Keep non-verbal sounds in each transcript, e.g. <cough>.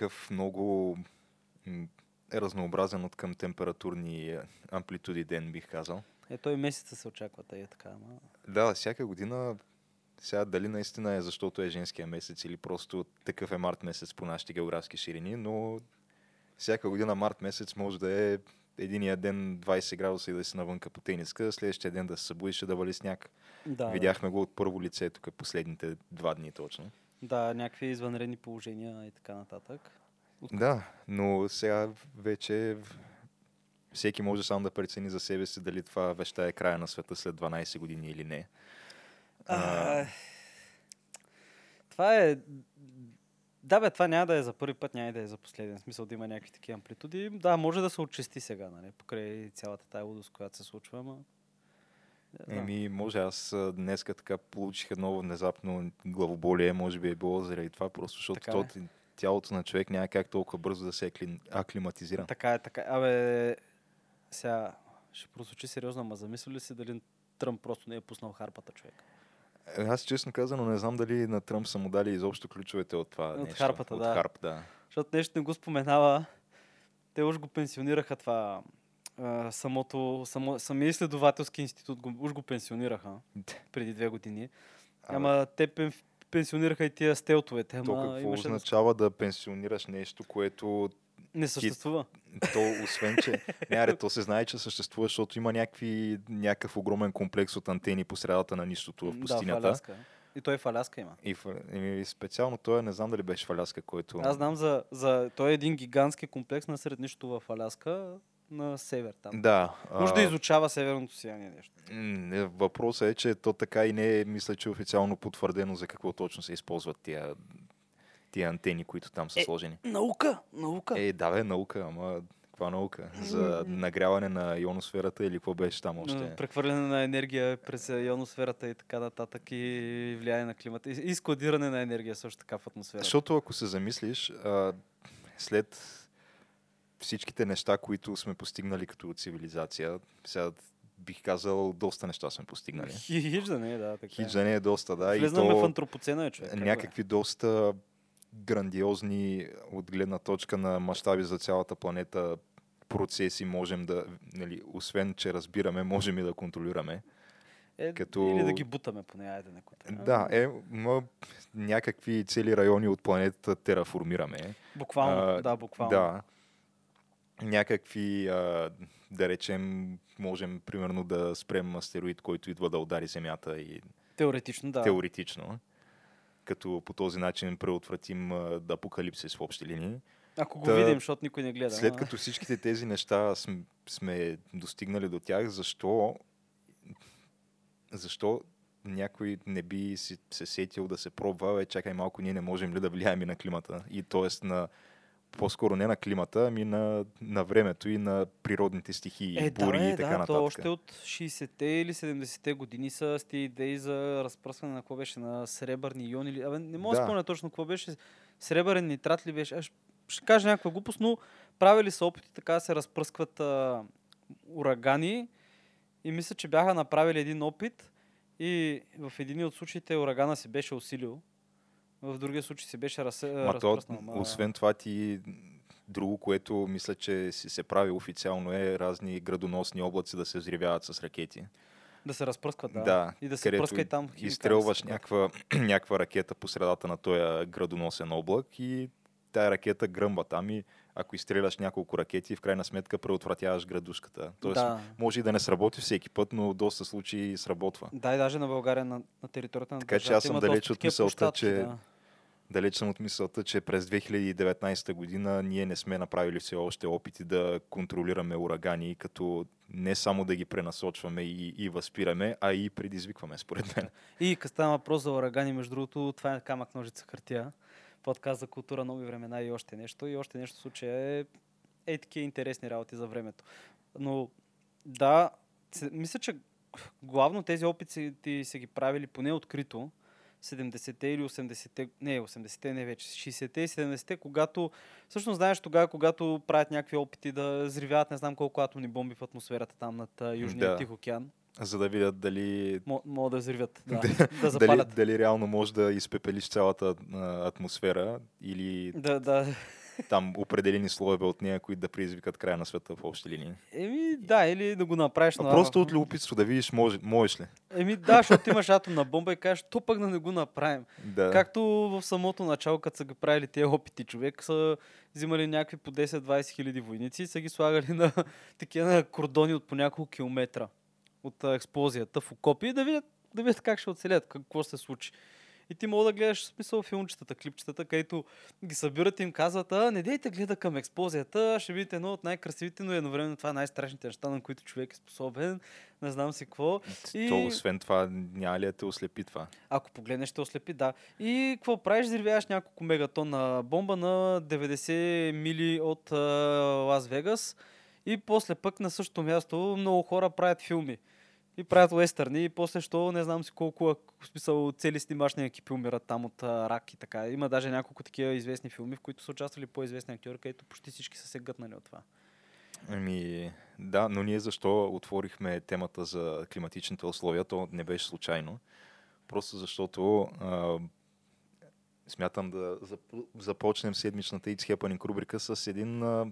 такъв много м, разнообразен от към температурни амплитуди ден, бих казал. Е, той месеца се очаква, тъй е така, ама... Да, всяка година, сега дали наистина е защото е женския месец или просто такъв е март месец по нашите географски ширини, но всяка година март месец може да е единия ден 20 градуса и да си навънка по тениска, следващия ден да се събудиш и да вали сняг. Да, Видяхме го от първо лице тук последните два дни точно. Да, някакви извънредни положения и така нататък. Да, но сега вече всеки може сам да прецени за себе си дали това веща е края на света след 12 години или не. А, това е... Да, бе, това няма да е за първи път, няма да е за последен. В смисъл да има някакви такива амплитуди. Да, може да се отчисти сега, нали? Покрай цялата тая лудост, която се случва, ама... Не Еми, може аз днеска така получих едно внезапно главоболие, може би е било заради това, просто защото Така е. тялото на човек няма как толкова бързо да се акли, аклиматизира. Така е, така е. Абе, сега ще прозвучи сериозно, ама замисли ли си дали Тръмп просто не е пуснал харпата човек? Е, Аз честно казано не знам дали на Тръмп са му дали изобщо ключовете от това От нещо. харпата, от да. харп, да. Защото нещо не го споменава. Те уж го пенсионираха това. А, самото, само, самия изследователски институт го, уж го пенсионираха преди две години. Абе. Ама те пен, пенсионираха и тия стелтовете. Ама То какво имаше да... означава да пенсионираш нещо, което Не съществува. То, освен, че... Не, аре, то се знае, че съществува, защото има някакви, някакъв огромен комплекс от антени по средата на нищото в Да, в пустинята. Аляска. И той в Аляска има. и, в, и специално той, не знам дали беше в Аляска, който... Аз знам за, за... Той е един гигантски комплекс на сред нищото в Аляска, на север там. Да. Може да изучава северното сияние нещо. е, Въпросът е, че то така и не е, мисля, че официално потвърдено за какво точно се използват тия, тия антени, които там са Е, сложени. Наука! Наука! Е, да, бе, наука, ама каква наука? За нагряване на ионосферата или какво беше там още? Прехвърляне на енергия през ионосферата и така нататък и влияние на климата. И, складиране на енергия също така в атмосферата. Защото ако се замислиш, след всичките неща, които сме постигнали като цивилизация, сега бих казал, доста неща сме постигнали. Хи- Хич да не е, да, така. Хич да не е доста, да. Влезнаме в антропоцена, е, човек. как да е? някакви доста грандиозни от гледна точка на мащаби за цялата планета процеси можем да, нали, освен, че разбираме, можем и да контролираме. Е, като- Или да ги бутаме поне, айде некои. Да, е, ма, някакви цели райони от планетата тераформираме. Буквално, А, да, буквално. Да. Някакви, а, да речем, можем примерно да спрем астероид, който идва да удари Земята и Теоретично, да. теоретично, като по този начин преотвратим а, апокалипсис в общи линии. Ако го Та, видим, защото никой не гледа. След като всичките тези неща сме, сме достигнали до тях, защо, защо някой не би си, се сетил да се пробва, е, чакай малко, ние не можем ли да влияем и на климата? И т.е. на по-скоро не на климата, ами на, на времето и на природните стихии, Е, бури да, и така да, нататък. то още от 60-те или 70-те години са с тези идеи за разпръскване на какво беше, на сребърни иони или... Абе, не мога да спомня точно какво беше. Сребърен нитрат ли беше? Аз ще кажа някаква глупост, но правили са опити така да се разпръскват а, урагани и мисля, че бяха направили един опит и в един от случаите урагана се беше усилил. В другия случай се беше раз, разпръснал. ма- освен това ти друго, което мисля, че си се прави официално е разни градоносни облаци да се взривяват с ракети. Да се разпръскват, да. Да, и да се пръска и там. химикали изстрелваш някаква, <clears throat> някаква ракета по средата на този градоносен облак и тая ракета гръмва там и ако изстреляш няколко ракети, в крайна сметка преотвратяваш градушката. Тоест, Да. може и да не сработи всеки път, но доста случаи сработва. Да, и даже на България, на, на територията на Така че аз съм далеч от мисълта, че- Да. Далеч съм от мисълта, че през 2019 година ние не сме направили все още опити да контролираме урагани, като не само да ги пренасочваме и, и възпираме, а и предизвикваме, според мен. И като става въпрос за урагани, между другото, това е камък, ножица, хартия. Подкаст за култура, нови времена и още нещо. И още нещо в случая е, е такива интересни работи за времето. Но да, мисля, че главно тези опити ти са ги правили поне открито. 70-те или 80-те, не 80-те, не вече, 60-те и 70-те, когато, всъщност знаеш тогава, когато правят някакви опити да взривяват не знам колко атомни бомби в атмосферата там над Южния Да. Тих океан. За да видят дали, Мо- Могат да взривят, да, <laughs> Да- да дали, запалят. дали реално може да изпепелиш цялата а, атмосфера или Да, да. Там определени слоеве от нея, които да предизвикат края на света в общи линии. Еми, да, или да го направиш А на... просто от любопитство да видиш, може, можеш ли. Еми, да, защото имаш атомна бомба и кажеш, то пък да не го направим. Да. Както в самото начало, като са ги правили тези опити, човек са взимали някакви по 10-20 хиляди войници и са ги слагали на <laughs> такива на кордони от по няколко километра от експлозията в окопи, да видят, да видят как ще оцелят, какво ще се случи. И ти мога да гледаш в смисъл филмчетата, клипчетата, където ги събират и им казват, а, не дейте гледа към експлозията, ще видите едно от най-красивите, но едновременно това е най-страшните неща, на които човек е способен, не знам си какво. И- То, освен това, няма ли да те ослепи това? Ако погледнеш, ще ослепи, да. И какво правиш? Взривяваш няколко мегатонна бомба на 90 мили от Лас Вегас и после пък на същото място много хора правят филми. И правят уестърни и после що не знам си колко в смисъл цели снимачни екипи умират там от рак и така. Има даже няколко такива известни филми, в които са участвали по-известни актьори, където почти всички са се гътнали от това. Ами, да, но ние защо отворихме темата за климатичните условия, то не беше случайно. Просто защото а, смятам да зап- започнем седмичната It's Happening рубрика с един... А,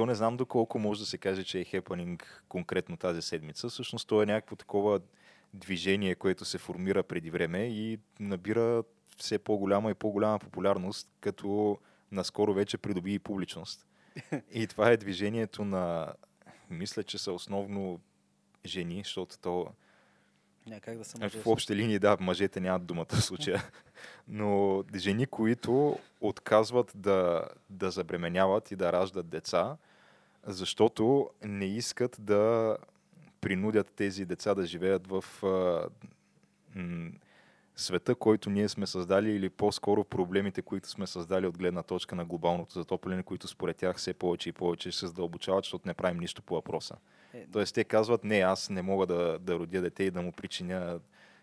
то не знам доколко може да се каже, че е happening конкретно тази седмица. Всъщност то е някакво такова движение, което се формира преди време и набира все по-голяма и по-голяма популярност, като наскоро вече придоби и публичност. <laughs> И това е движението на... Мисля, че са основно жени, защото то как да се е, мъже. в общи линии, да, мъжете нямат думата в случая. <laughs> Но жени, които отказват да, да забременяват и да раждат деца, защото не искат да принудят тези деца да живеят в а, м, света, който ние сме създали или по-скоро проблемите, които сме създали от гледна точка на глобалното затопляне, които според тях все повече и повече ще се задълбочават, защото не правим нищо по въпроса. Е, Тоест те казват, не, аз не мога да, да родя дете и да му причиня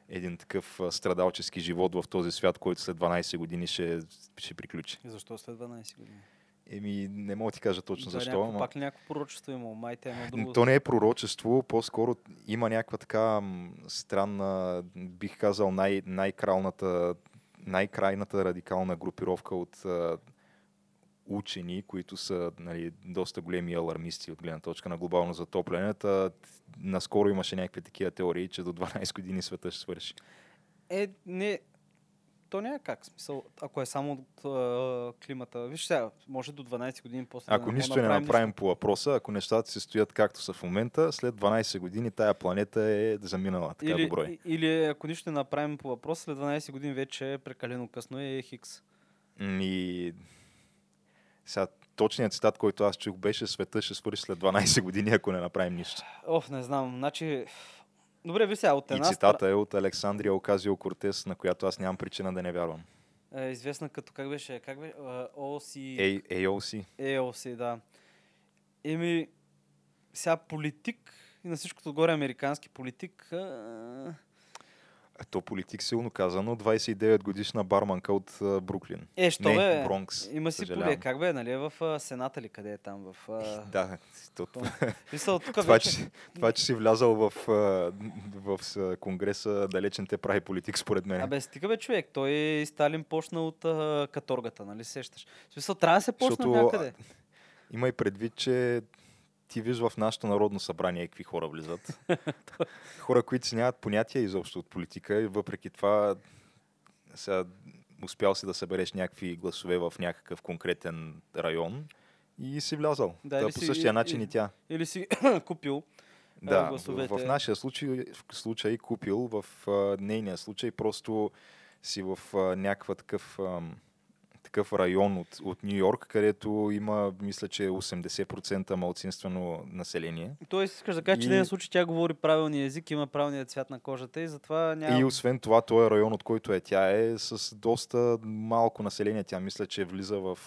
един такъв страдалчески живот в този свят, който след 12 години ще, ще приключи. Защо след 12 години? Еми, не мога да ти кажа точно Да, защо. някакво- ама- Пак ли някакво пророчество има? Май те едно друго. То не е пророчество, по-скоро има някаква така странна, бих казал, най- най-кралната, най-крайната радикална групировка от а, учени, които са нали, доста големи алармисти от гледна точка на глобално затопляне. Та, наскоро имаше някакви такива теории, че до 12 години света ще свърши. Е, не. То няма как. Смисъл, ако е само от а, климата. Виж сега, може до 12 години после. Ако да не нищо не направим по въпроса, ако нещата се стоят както са в момента, след 12 години тая планета е заминала. Така Или, добро е. или ако нищо не направим по въпроса, след 12 години вече е прекалено късно и е хикс. И сега, точният цитат, който аз чух беше света ще свърши след 12 години, ако не направим нищо. Оф, не знам. Значи... Добре, ви сега, от И една цитата е от Александрия Оказио Кортес, на която аз нямам причина да не вярвам. е известна като как беше, как беше, OC, A- AOC. AOC, да. Еми, сега политик и на всичкото отгоре американски политик. А... Е, То политик силно казано, 29 годишна барманка от а, Бруклин. Е, що не, бе? Бронкс. Има си съжалявам. поле. Как бе, нали? е В а, Сената ли къде е там? В, а... Да, то, то- Мисъл, тук <laughs> това, вече... че, това, че си влязал в, в, с- Конгреса, далеч не те прави политик, според мен. Абе, стига бе, човек. Той и Сталин почна от а, каторгата, нали сещаш? В смисъл, трябва да се почне Защото, от някъде. Има и предвид, че ти виж в нашето народно събрание какви хора влизат. <laughs> хора, които си нямат понятие изобщо от политика и въпреки това сега успял си да събереш някакви гласове в някакъв конкретен район и си влязал. Да, Да, по си- същия и- начин и- и тя. Или си <coughs> купил Да, в, гласовете. в нашия случай, в случай купил, в а, нейния случай просто си в а, някаква такъв, ам, такъв район от, от Нью Йорк, където има, мисля, че 80% малцинствено население. Тоест, искаш да кажеш, че в един случай тя говори правилния език, има правилния цвят на кожата и затова няма... И освен това, този район, от който е тя, е с доста малко население. Тя мисля, че влиза в,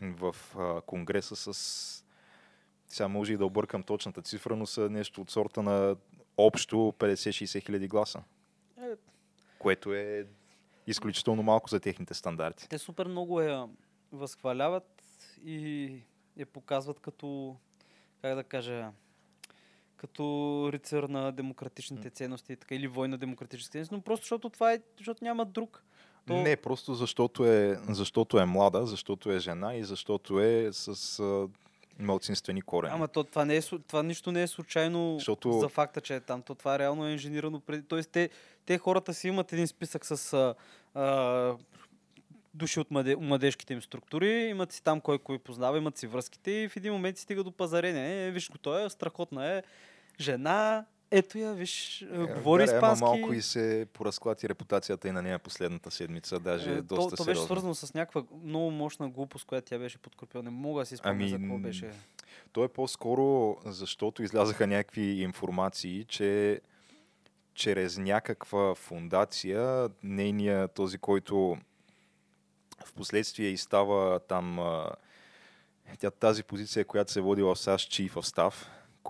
в Конгреса с... Сега може и да объркам точната цифра, но са нещо от сорта на общо 50-60 хиляди гласа. Е, Което е изключително малко за техните стандарти. те супер много я възхваляват и я показват като, как да кажа, като рицар на демократичните ценности, така, или вой на демократическите ценности, но просто защото това е, защото няма друг. То... Не, просто защото е, защото е млада, защото е жена и защото е с малцинствени корени. Ама то, това, не е, това нищо не е случайно защото... за факта, че е там. То, това реално е инженирано преди. Тоест, те, те хората си имат един списък с а, а, души от младе, младежките им структури, имат си там кой кой познава, имат си връзките и в един момент си стига до пазарене. Е, виж го, той е страхотна е жена, ето я, виж, е, говори да, испански. Ама малко и се поразклати репутацията и на нея последната седмица, даже е, доста то, то беше свързано с някаква много мощна глупост, която тя беше подкрепила. Не мога да си спомня ами, за какво беше. То е по-скоро, защото излязаха някакви информации, че чрез някаква фундация, нейния този, който в последствие и става там тя, тази позиция, която се е водила в САЩ Chief of Staff,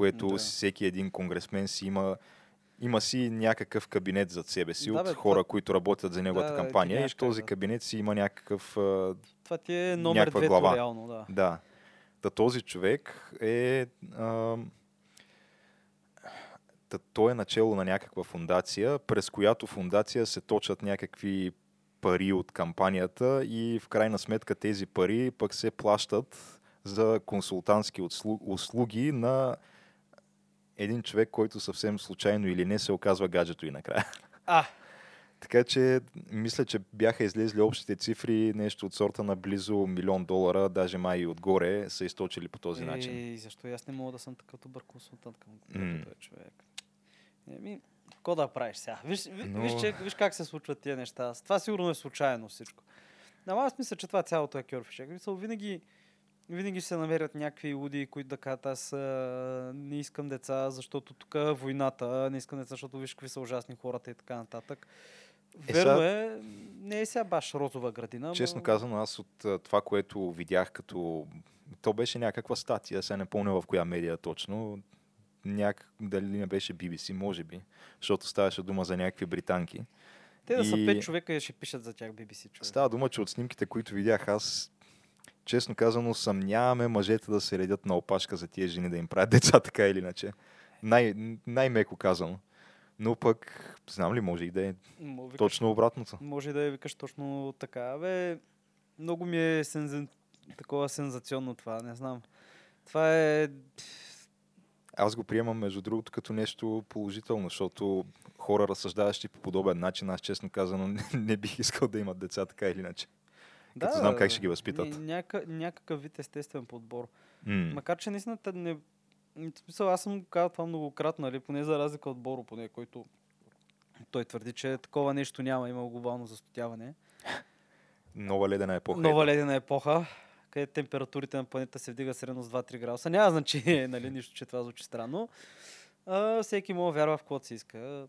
което да. всеки един конгресмен си има има си някакъв кабинет зад себе си да, от бе, хора, това... които работят за неговата да, кампания и този да. кабинет си има някакъв Това ти е номер две глава. реално, да. Да. Та този човек е а, та той е начало на някаква фундация, през която фундация се точат някакви пари от кампанията и в крайна сметка тези пари пък се плащат за консултантски услуги на един човек, който съвсем случайно или не се оказва гаджето и накрая. А! <laughs> Така че, мисля, че бяха излезли общите цифри, нещо от сорта на близо милион долара, даже май и отгоре, са източили по този е, начин. И защо аз не мога да съм такъв добър консултант към mm. този човек? Еми, какво да правиш сега? Виж, Но... виж, че, виж как се случват тия неща. Това сигурно е случайно всичко. Но аз мисля, че това цялото е кьорфишек. Винаги, винаги се намерят някакви луди, които да кажат аз а, не искам деца, защото тук е войната, не искам деца, защото виж какви са ужасни хората и така нататък. Е, Верно сега... е, не е сега баш розова градина. Честно но... казано, аз от това, което видях като... То беше някаква статия, сега не помня в коя медия точно. Няк... Дали не беше BBC, може би, защото ставаше дума за някакви британки. Те да и... са пет човека и ще пишат за тях BBC. Човек. Става дума, че от снимките, които видях аз, честно казано, съмняваме мъжете да се редят на опашка за тия жени да им правят деца, така или иначе. Най- най-меко казано. Но пък, знам ли, може и да е викаш, точно обратното. Може да е викаш точно така. Бе, много ми е сензи... такова сензационно това, не знам. Това е... Аз го приемам, между другото, като нещо положително, защото хора, разсъждаващи по подобен начин, аз честно казано не, <laughs> не бих искал да имат деца така или иначе. Да, като знам как ще ги възпитат. Няка, някакъв вид естествен подбор. Mm. Макар, че наистина не... В смисъл, аз съм казал това многократно, нали, поне за разлика от Боро, поне, който той твърди, че такова нещо няма, има глобално застотяване. <laughs> Нова ледена епоха. Нова ледена епоха, където температурите на планета се вдига средно с 2-3 градуса. Няма значение, <laughs> нали, нищо, че това звучи странно. А, всеки му вярва в каквото си иска.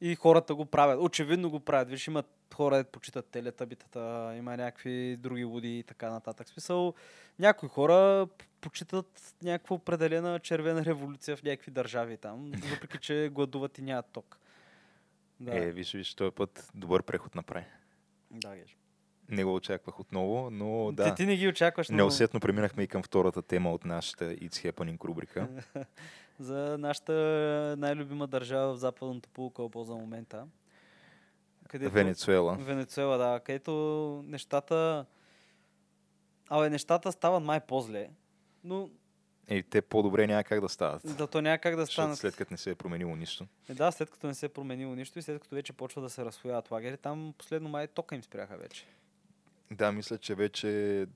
И хората го правят. Очевидно го правят. Виж, имат хора, да почитат телетабитата, има някакви други луди и така нататък. Смисъл, някои хора почитат някаква определена червена революция в някакви държави там, <laughs> въпреки че гладуват и нямат ток. Да. Е, виж, виж, този път добър преход направи. Да, геш. Не го очаквах отново, но да. Ти, ти не ги очакваш. Но... Неусетно преминахме и към втората тема от нашата It's Happening рубрика. <laughs> за нашата най-любима държава в западното полукълбо за момента. Където... Венецуела. Венецуела, да. Където нещата... Абе, нещата стават май по-зле. Но и те по-добре няма как да стават. Да, то няма как да станат. след като не се е променило нищо. Е, да, след като не се е променило нищо и след като вече почва да се разхояват лагери, там последно май тока им спряха вече. Да, мисля, че вече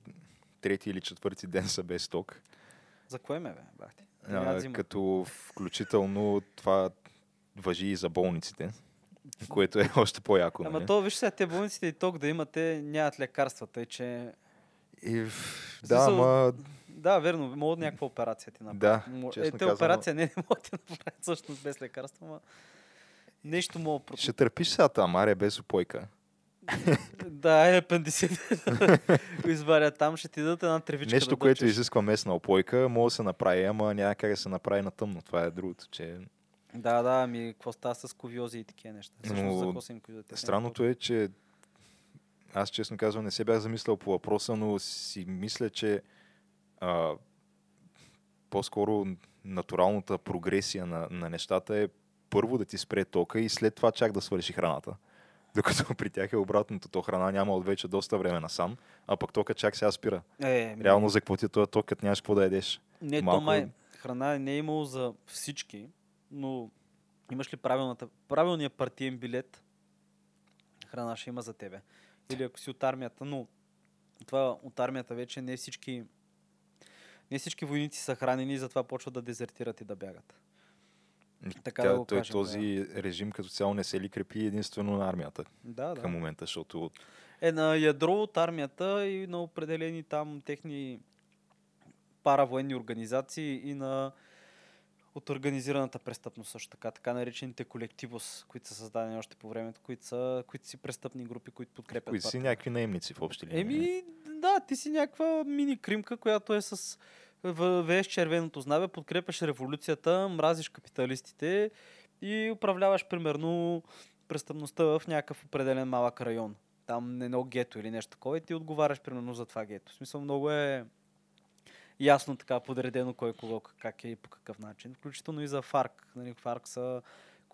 трети или четвърти ден са без ток. За кое ме, бе, бахте? А, като включително това въжи и за болниците, което е още по-яко. Ама нали? то, виж сега, те болниците и ток да имате, нямат лекарства, тъй че... И, да, ама... Да, верно, могат някаква операция ти направят. Да, е, те операция не, <laughs> не могат да направят всъщност без лекарства, ама нещо мога... Ще търпиш сега тамаря без опойка да, е апендисит. го <laughs> изваря там, ще ти дадат една тревичка. Нещо, да което дъчеш. изисква местна опойка, може да се направи, ама няма как да се направи на тъмно. Това е другото, че... Да, да, ами какво става с ковиози и такива неща? Но, странното е, че аз честно казвам не се бях замислял по въпроса, но си мисля, че а, по-скоро натуралната прогресия на, на нещата е първо да ти спре тока и след това чак да свърши храната. Докато <laughs> при тях е обратното. То храна няма от вече доста време насам, а пък тока чак сега спира. Е, Реално за какво ти е този ток, като нямаш какво да ядеш? Не, Малко- то май храна не е имало за всички, но имаш ли правилната, правилния партиен билет, храна ще има за тебе. Или ако си от армията, но това от армията вече не всички не всички войници са хранени и затова почват да дезертират и да бягат. Така Тя, да го той, кажем, този режим като цяло не се ли крепи единствено на армията Да, да. към момента, защото Е на ядро от армията и на определени там техни паравоенни организации и на от организираната престъпност също така, така наречените колективос, които са създадени още по времето, които са, които си престъпни групи, които подкрепят които си някакви наемници в общи линии. Еми, да, ти си някаква мини кримка, която е с вееш червеното знаме, подкрепяш революцията, мразиш капиталистите и управляваш примерно престъпността в някакъв определен малък район. Там едно гето или нещо такова и ти отговаряш примерно за това гето. В смисъл много е ясно така подредено кой кого как е и по какъв начин. Включително и за ФАРК. Нали, ФАРК са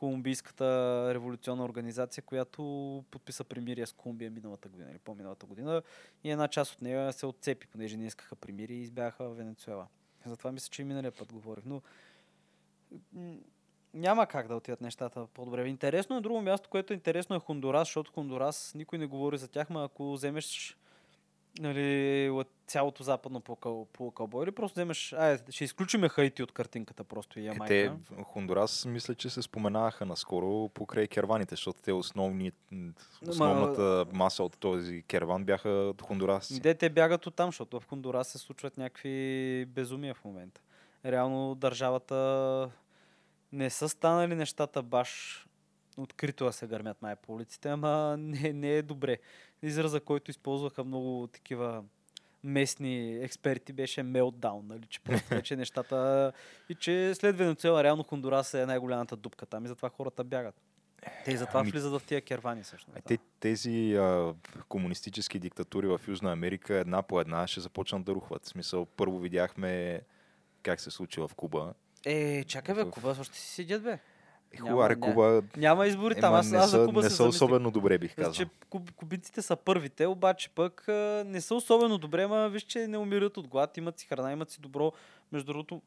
колумбийската революционна организация, която подписа примирие с Колумбия миналата година или по-миналата година и една част от нея се отцепи, понеже не искаха примирие и избягаха в Венецуела. Затова мисля, че и миналия път говорих. Но няма как да отидат нещата по-добре. Интересно е друго място, което е интересно е Хондурас, защото Хондурас никой не говори за тях, но ако вземеш нали, от цялото западно полукъл- полукълбо или просто вземеш, ай, ще изключиме Хаити от картинката просто и Е, Ямайка. те в Хондурас мисля, че се споменаваха наскоро покрай керваните, защото те основни, основната маса от този керван бяха от Хондурас. Де те бягат от там, защото в Хондурас се случват някакви безумия в момента. Реално държавата не са станали нещата баш открито да се гърмят май по улиците, ама не, не е добре. Израза, който използваха много такива местни експерти беше мелтдаун, нали? че просто вече нещата и че след Венецуела реално Хондурас е най-голямата дупка там и затова хората бягат. Те и затова Ами- влизат в тия кервани всъщност. А да. те, тези а, комунистически диктатури в Южна Америка една по една ще започнат да рухват. В смисъл, първо видяхме как се случи в Куба. Е, чакай бе, В- Куба още си седят бе. Ня- Куба Няма избори там. Аз, не аз за Куба не са особено добре, бих казал. че куб, кубинците са първите, обаче пък а, не са особено добре, ма виж, че не умират от глад, имат си храна, имат си добро. Между другото,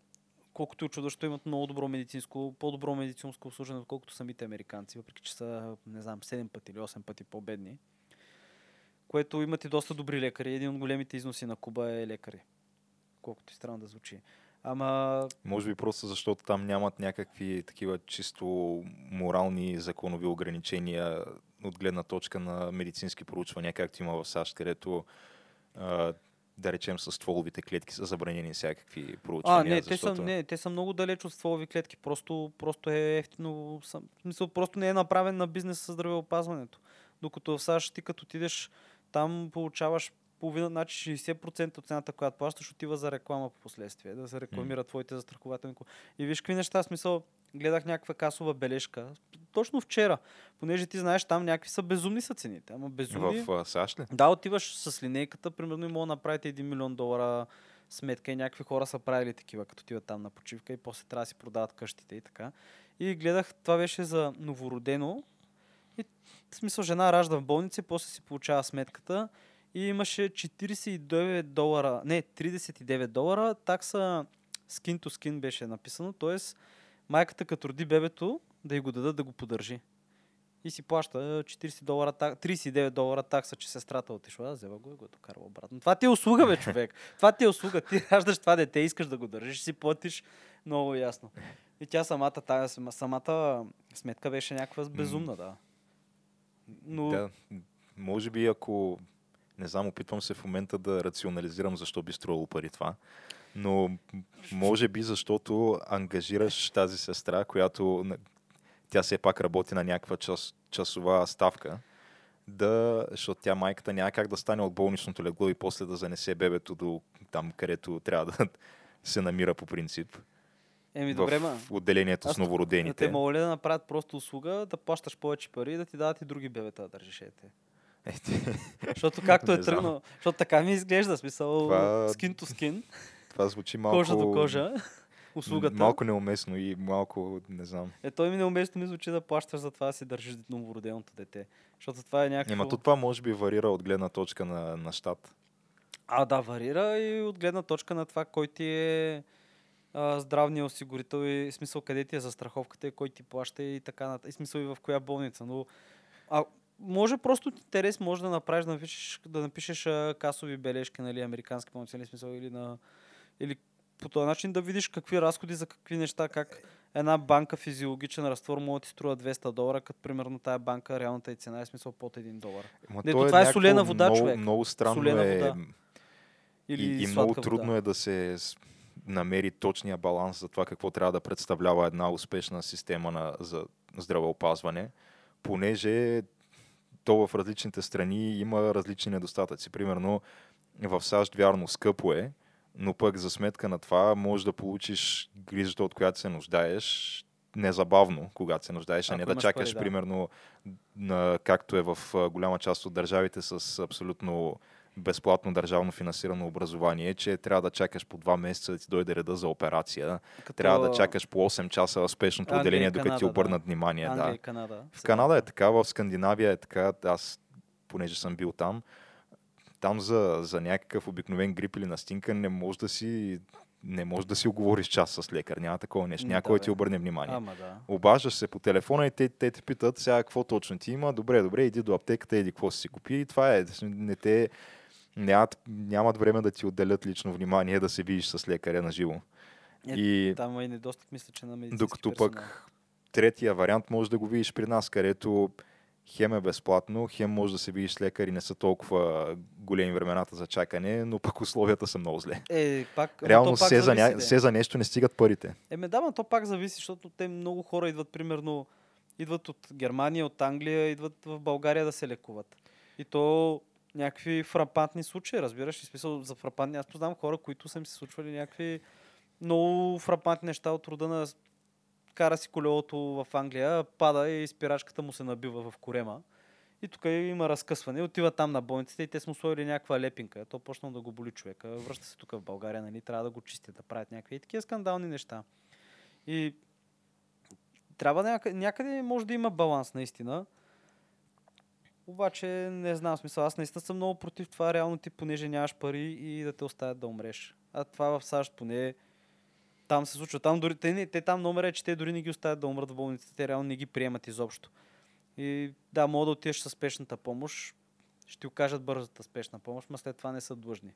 колкото и очудващо имат много добро медицинско, по-добро медицинско обслужване, отколкото самите американци, въпреки че са, не знам, 7 пъти или 8 пъти по-бедни. Което имат и доста добри лекари. Един от големите износи на Куба е лекари. Колкото и странно да звучи. Ама Може би просто защото там нямат някакви такива чисто морални законови ограничения от гледна точка на медицински проучвания, както има в САЩ, където а, да речем с стволовите клетки са забранени всякакви проучвания. А, не, те защото... са, не, те са много далеч от стволови клетки. Просто, просто е ефтино. съм- В смисъл, просто не е направен на бизнес с здравеопазването. Докато в САЩ ти като отидеш там получаваш половина, значи 60% от цената, която плащаш, отива за реклама по последствие, да се рекламира твоите застрахователни. И виж какви неща, смисъл, гледах някаква касова бележка. Точно вчера, понеже ти знаеш, там някакви са безумни са цените. Ама безумни. В САЩ ли? Да, отиваш с линейката, примерно и мога да направите 1 милион долара сметка и някакви хора са правили такива, като отиват там на почивка и после трябва да си продават къщите и така. И гледах, това беше за новородено и в смисъл жена ражда в болница и после си получава сметката и имаше 49 долара, не, 39 долара, такса skin to skin беше написано, т.е. майката като роди бебето да й го дадат да го поддържи. И си плаща 40 долара, так- 39 долара такса, че сестрата отишла, взела го и го е докарала обратно. Това ти е услуга, бе, човек. <laughs> Това ти е услуга. Ти раждаш това дете, искаш да го държиш, си платиш много ясно. И тя самата, тая, самата сметка беше някаква безумна, да. Но Да, може би ако, не знам, опитвам се в момента да рационализирам защо би струвало пари това, но може би защото ангажираш тази сестра, която тя все пак работи на някаква час, часова ставка, да, защото тя майката няма как да стане от болничното легло и после да занесе бебето до там, където трябва да се намира по принцип. еми добре, в ма. отделението Аз с новородените. Те могат да направят просто услуга, да плащаш повече пари и да ти дадат и други бебета да държиш ете. Защото както е тръгнало, защото така ми изглежда, смисъл Това- скин to скин, Това звучи малко... кожа до кожа. <laughs> услугата. Малко неуместно и малко, не знам. Е, той ми неуместно ми звучи да плащаш за това да си държиш новороденото дете. Защото това е някакво... Ема то това може би варира от гледна точка на, на щат. А, да, варира и от гледна точка на това, кой ти е а, здравния осигурител и смисъл къде ти е застраховката и кой ти плаща и така нататък. И смисъл и в коя болница. Но а, може просто от интерес, може да направиш, да напишеш, да напишеш а, касови бележки, нали, американски нали, смисъл, или на или по този начин да видиш какви разходи за какви неща, как една банка физиологичен разтвор може да ти струва 200 долара, като примерно тая банка реалната е цена е смисъл под 1 долар. Ма Дето то това е солена вода, много, човек. Много странно Солена е. вода. Или и, и много вода. трудно е да се намери точния баланс за това какво трябва да представлява една успешна система на, за здравеопазване, понеже то в различните страни има различни недостатъци. Примерно в САЩ вярно скъпо е, но пък за сметка на това можеш да получиш грижата, от която се нуждаеш, незабавно, когато се нуждаеш, а не да чакаш, пари, да. примерно, на, както е в голяма част от държавите с абсолютно безплатно държавно финансирано образование, че трябва да чакаш по два месеца да ти дойде реда за операция. Като Трябва да чакаш по 8 часа в спешното Англия отделение, докато ти обърнат внимание. Англия Да. Канада. В Канада е така, в Скандинавия е така. Аз, понеже съм бил там, там за, за някакъв обикновен грип или настинка не може да си не може да си оговориш час с лекар. Няма такова нещо. Някой да, ти обърне внимание. Ама да. Обаждаш се по телефона и те, те те питат сега какво точно ти има. Добре, добре, иди до аптеката, иди какво си купи. И това е. Не те, нямат, нямат време да ти отделят лично внимание да се видиш с лекаря на живо. Е, И Там и недостиг, мисля, че на медицински докато персонал. пък третия вариант може да го видиш при нас, където хем е безплатно, хем може да се видиш с лекар и не са толкова големи времената за чакане, но пък условията са много зле. Е, пак, Реално пак се за, ня... се за нещо не стигат парите. Еме да, но то пак зависи, защото те много хора идват, примерно, идват от Германия, от Англия, идват в България да се лекуват. И то някакви фрапантни случаи, разбираш? И смисъл за фрапантни. Аз познавам хора, които са им се случвали някакви много фрапантни неща от рода на кара си колелото в Англия, пада и спирачката му се набива в корема. И тук има разкъсване. Отива там на болниците и те са му сложили някаква лепинка. То почна да го боли човека. Връща се тук в България, нали? Трябва да го чистят, да правят някакви и такива скандални неща. И трябва някъде, някъде може да има баланс, наистина. Обаче не знам смисъл. Аз наистина съм много против това, реално ти, понеже нямаш пари и да те оставят да умреш. А това в САЩ поне там се случва. Там дори, те, не- те там номера е, че те дори не ги оставят да умрат в болниците. Те реално не ги приемат изобщо. И да, мога да отидеш със спешната помощ, ще ти окажат бързата спешна помощ, но след това не са длъжни.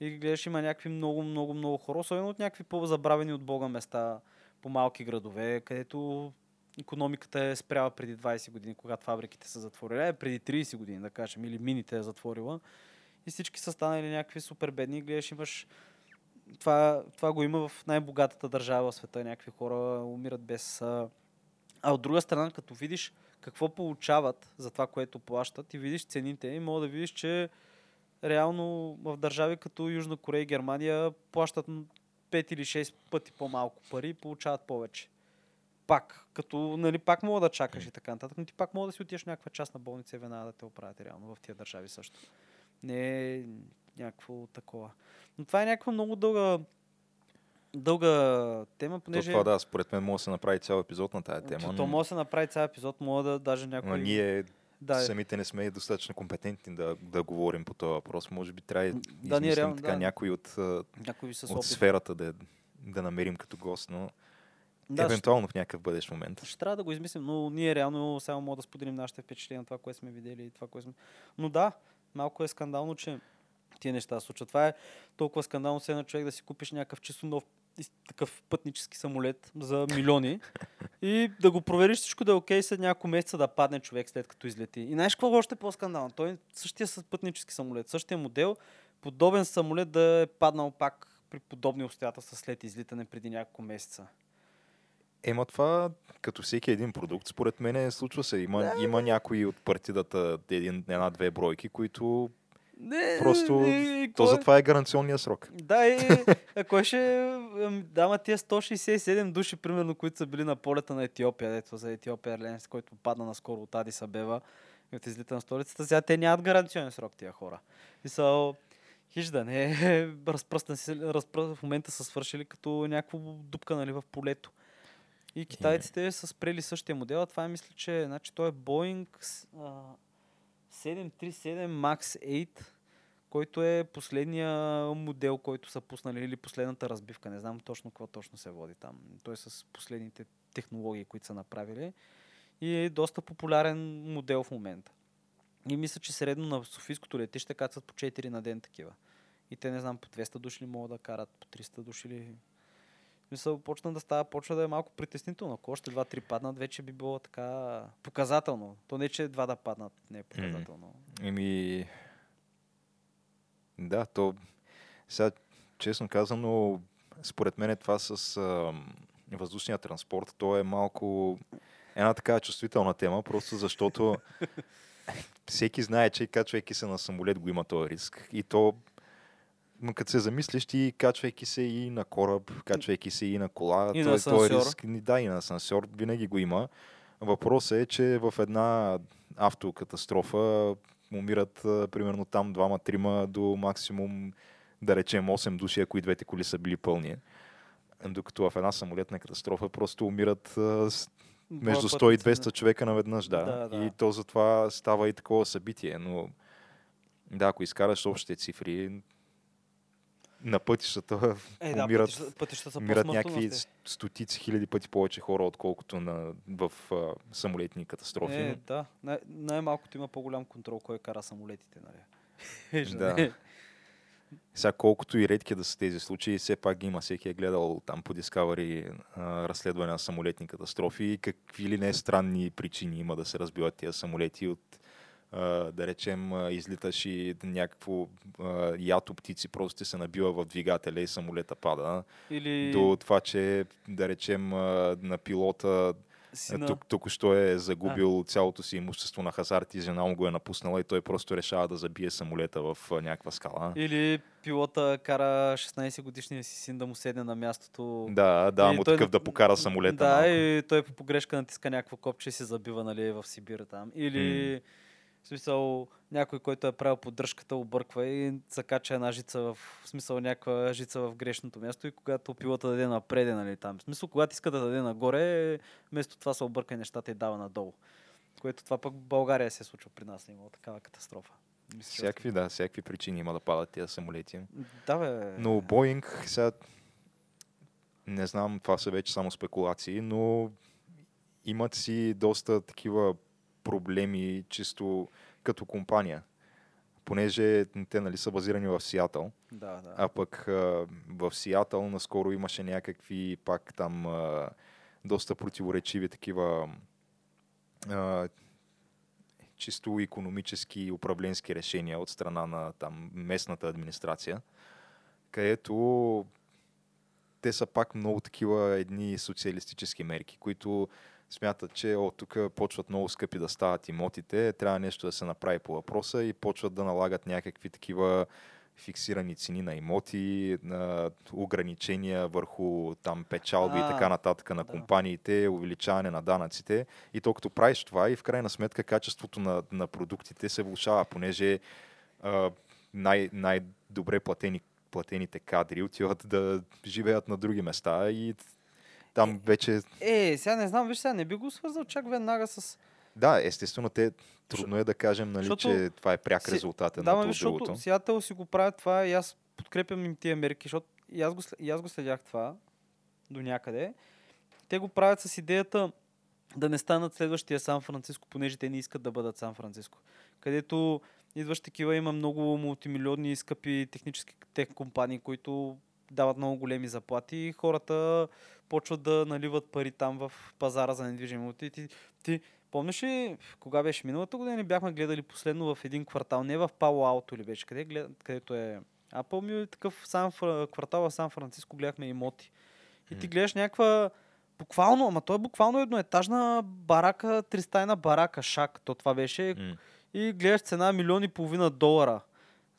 И гледаш, има някакви много, много, много хора, особено от някакви по-забравени от Бога места, по малки градове, където економиката е спряла преди 20 години, когато фабриките са затворили, е преди 30 години, да кажем, или мините е затворила. И всички са станали някакви супер бедни. Гледаш, имаш това, това го има в най-богатата държава в света. Някакви хора умират без... А от друга страна, като видиш какво получават за това, което плащат и видиш цените, и мога да видиш, че реално в държави като Южна Корея и Германия плащат 5 или 6 пъти по-малко пари и получават повече. Пак, като, нали, пак мога да чакаш и така нататък, но ти пак мога да си отидеш в някаква частна болница и веднага да те оправят реално в тия държави също. Не е някакво такова. Но това е някаква много дълга дълга тема, То понеже... това да, според мен може да се направи цял епизод на тая тема. то, но, то може да се направи цял епизод, мога да даже някой... но ние да, самите не сме достатъчно компетентни да, да говорим по този въпрос. Може би трябва да измислим реално, така да. някой от, някой от сферата да, да намерим като гост, но Да, евентуално в някакъв бъдещ момент. Ще трябва да го измислим, но ние реално само мога да споделим нашите впечатления, това, което сме видели и това, което сме... Но да, малко е скандално, че тия неща се случват. Това е толкова скандално, все едно човек да си купиш някакъв чисто нов такъв пътнически самолет за милиони <laughs> и да го провериш всичко да е окей след няколко месеца да падне човек след като излети. И знаеш какво е още по-скандално? Той същия с пътнически самолет, същия модел, подобен самолет да е паднал пак при подобни обстоятелства след излитане преди няколко месеца. Ема това, като всеки един продукт, според мен случва се. Има, има някои от партидата, един, една-две бройки, които Не, просто... не, То кой- затова е гаранционния срок. Да, и <laughs> а кой ще... ами, Да, ма тия 167 души, примерно, които са били на полета на Етиопия, дето за Етиопия Airlines, който падна наскоро от Адис Абеба и от излита на столицата, сега те нямат гаранционен срок тия хора. И, са, Хиж да не е <laughs> разпръстен си, разпръ... в момента са свършили като някаква дупка нали, в полето. И китайците са спрели същия модел, това е мисля, че значи, той е Boeing а, 737 MAX 8, който е последния модел, който са пуснали или последната разбивка. Не знам точно какво точно се води там. Той е с последните технологии, които са направили. И е доста популярен модел в момента. И мисля, че средно на Софийското летище кацат по 4 на ден такива. И те не знам, по 200 души ли могат да карат, по 300 души ли. Мисля, почна да става, почва да е малко притеснително. Ако още два-три паднат, вече би било така показателно. То не, че два да паднат, не е показателно. Еми, да, то сега, честно казано, според мен е това с а, въздушния транспорт, то е малко една така чувствителна тема, просто защото <laughs> всеки знае, че качвайки се на самолет го има този риск. И то, но като се замислиш, ти качвайки се и на кораб, качвайки се и на кола, И той, на този асансьор. риск, да, и на асансьор, винаги го има. Въпросът е, че в една автокатастрофа умират примерно там двама-трима до максимум, да речем, 8 души, ако и двете коли са били пълни. Докато в една самолетна катастрофа просто умират между Два 100 и пъти, 200 човека наведнъж, да. Да, да. И то затова става и такова събитие. Но да, ако изкараш общите цифри, на пътищата Е, да, умират, пътища, пътища са умират някакви стотици хиляди пъти повече хора, отколкото на, в а, самолетни катастрофи. Е, да. Най- най-малкото има по-голям контрол кой кара самолетите, нали? <laughs> Да. Сега, колкото и редки да са тези случаи, все пак ги има. Всеки е гледал там по Discovery а, разследване на самолетни катастрофи и какви ли не странни причини има да се разбиват тези самолети от да речем, а, излиташ и някакво а, ято птици просто ти се набива в двигателя и самолета пада. Или До това, че да речем а, на пилота сина. тук, тук що е загубил цялото си имущество на хазарт и жена му го е напуснала и той просто решава да забие самолета в а, някаква скала. Или пилота кара 16 годишния си син да му седне на мястото. Да, да, И му той такъв да покара самолета. Да, малко. и той по погрешка натиска някакво копче и се забива нали, в Сибир там. Или в смисъл някой, който е правил поддръжката, обърква и закача една жица в, в смисъл някаква жица в грешното място и когато пилота даде напреде, нали, там. В смисъл, когато иска да даде нагоре, вместо това се обърка нещата и дава надолу. Което това пък в България се е случва при нас, е имало такава катастрофа. Мисля, Всякакви, да, всякакви причини има да падат тези самолети. Да, бе. Но Боинг, сега не знам, това са вече само спекулации, но имат си доста такива проблеми чисто като компания. Понеже те нали, са базирани в Сиатъл, Да, да. а пък в Сиатъл наскоро имаше някакви пак там доста противоречиви такива чисто економически и управленски решения от страна на там местната администрация, където те са пак много такива едни социалистически мерки, които смятат, че о, тук почват много скъпи да стават имотите, трябва нещо да се направи по въпроса и почват да налагат някакви такива фиксирани цени на имоти, на ограничения върху там печалби и А, така нататък на да. компаниите, увеличаване на данъците. И то като правиш това и в крайна сметка качеството на, на продуктите се влушава, понеже а, най- най-добре платени, платените кадри отиват да живеят на други места и там вече... Е, сега не знам, виж сега, не би го свързал чак веднага с... Да, естествено, те трудно е да кажем, нали, Защото че това е пряк си- резултат Да, виж, защото. Сиатъл си го правят това и аз подкрепям им тия мерки, защото и аз, го, и аз го следях това до някъде. Те го правят с идеята да не станат следващия Сан Франциско, понеже те не искат да бъдат Сан Франциско. Където идваш такива, има много мултимилионни скъпи технически тех компании, които дават много големи заплати и хората почват да наливат пари там в пазара за недвижими имоти. Ти, ти помниш ли, кога беше миналата година, бяхме гледали последно в един квартал, не в Пало Алто ли беше, къде, глед, където е Apple, ми такъв Сан, квартал в Сан Франциско гледахме имоти. И ти гледаш някаква буквално, ама то е буквално едноетажна барака, тристайна барака, шак, то това беше М. и гледаш цена милион и половина долара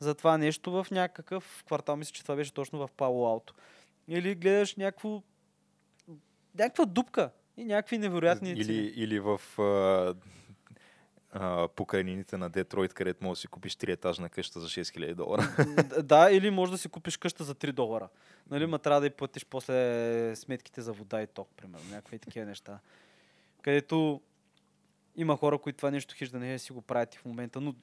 за това нещо в някакъв квартал. Мисля, че това беше точно в Пало Алто. Или гледаш някакво някаква дупка и някакви невероятни Или, цени. или в а, а, покрайнините на Детройт, където можеш да си купиш 3 етажна къща за 6000 долара. Да, или може да си купиш къща за 3 долара. Нали, ма трябва да и платиш после сметките за вода и ток, примерно. Някакви такива неща. Където има хора, които това нещо хиж да не си го правят и в момента. Но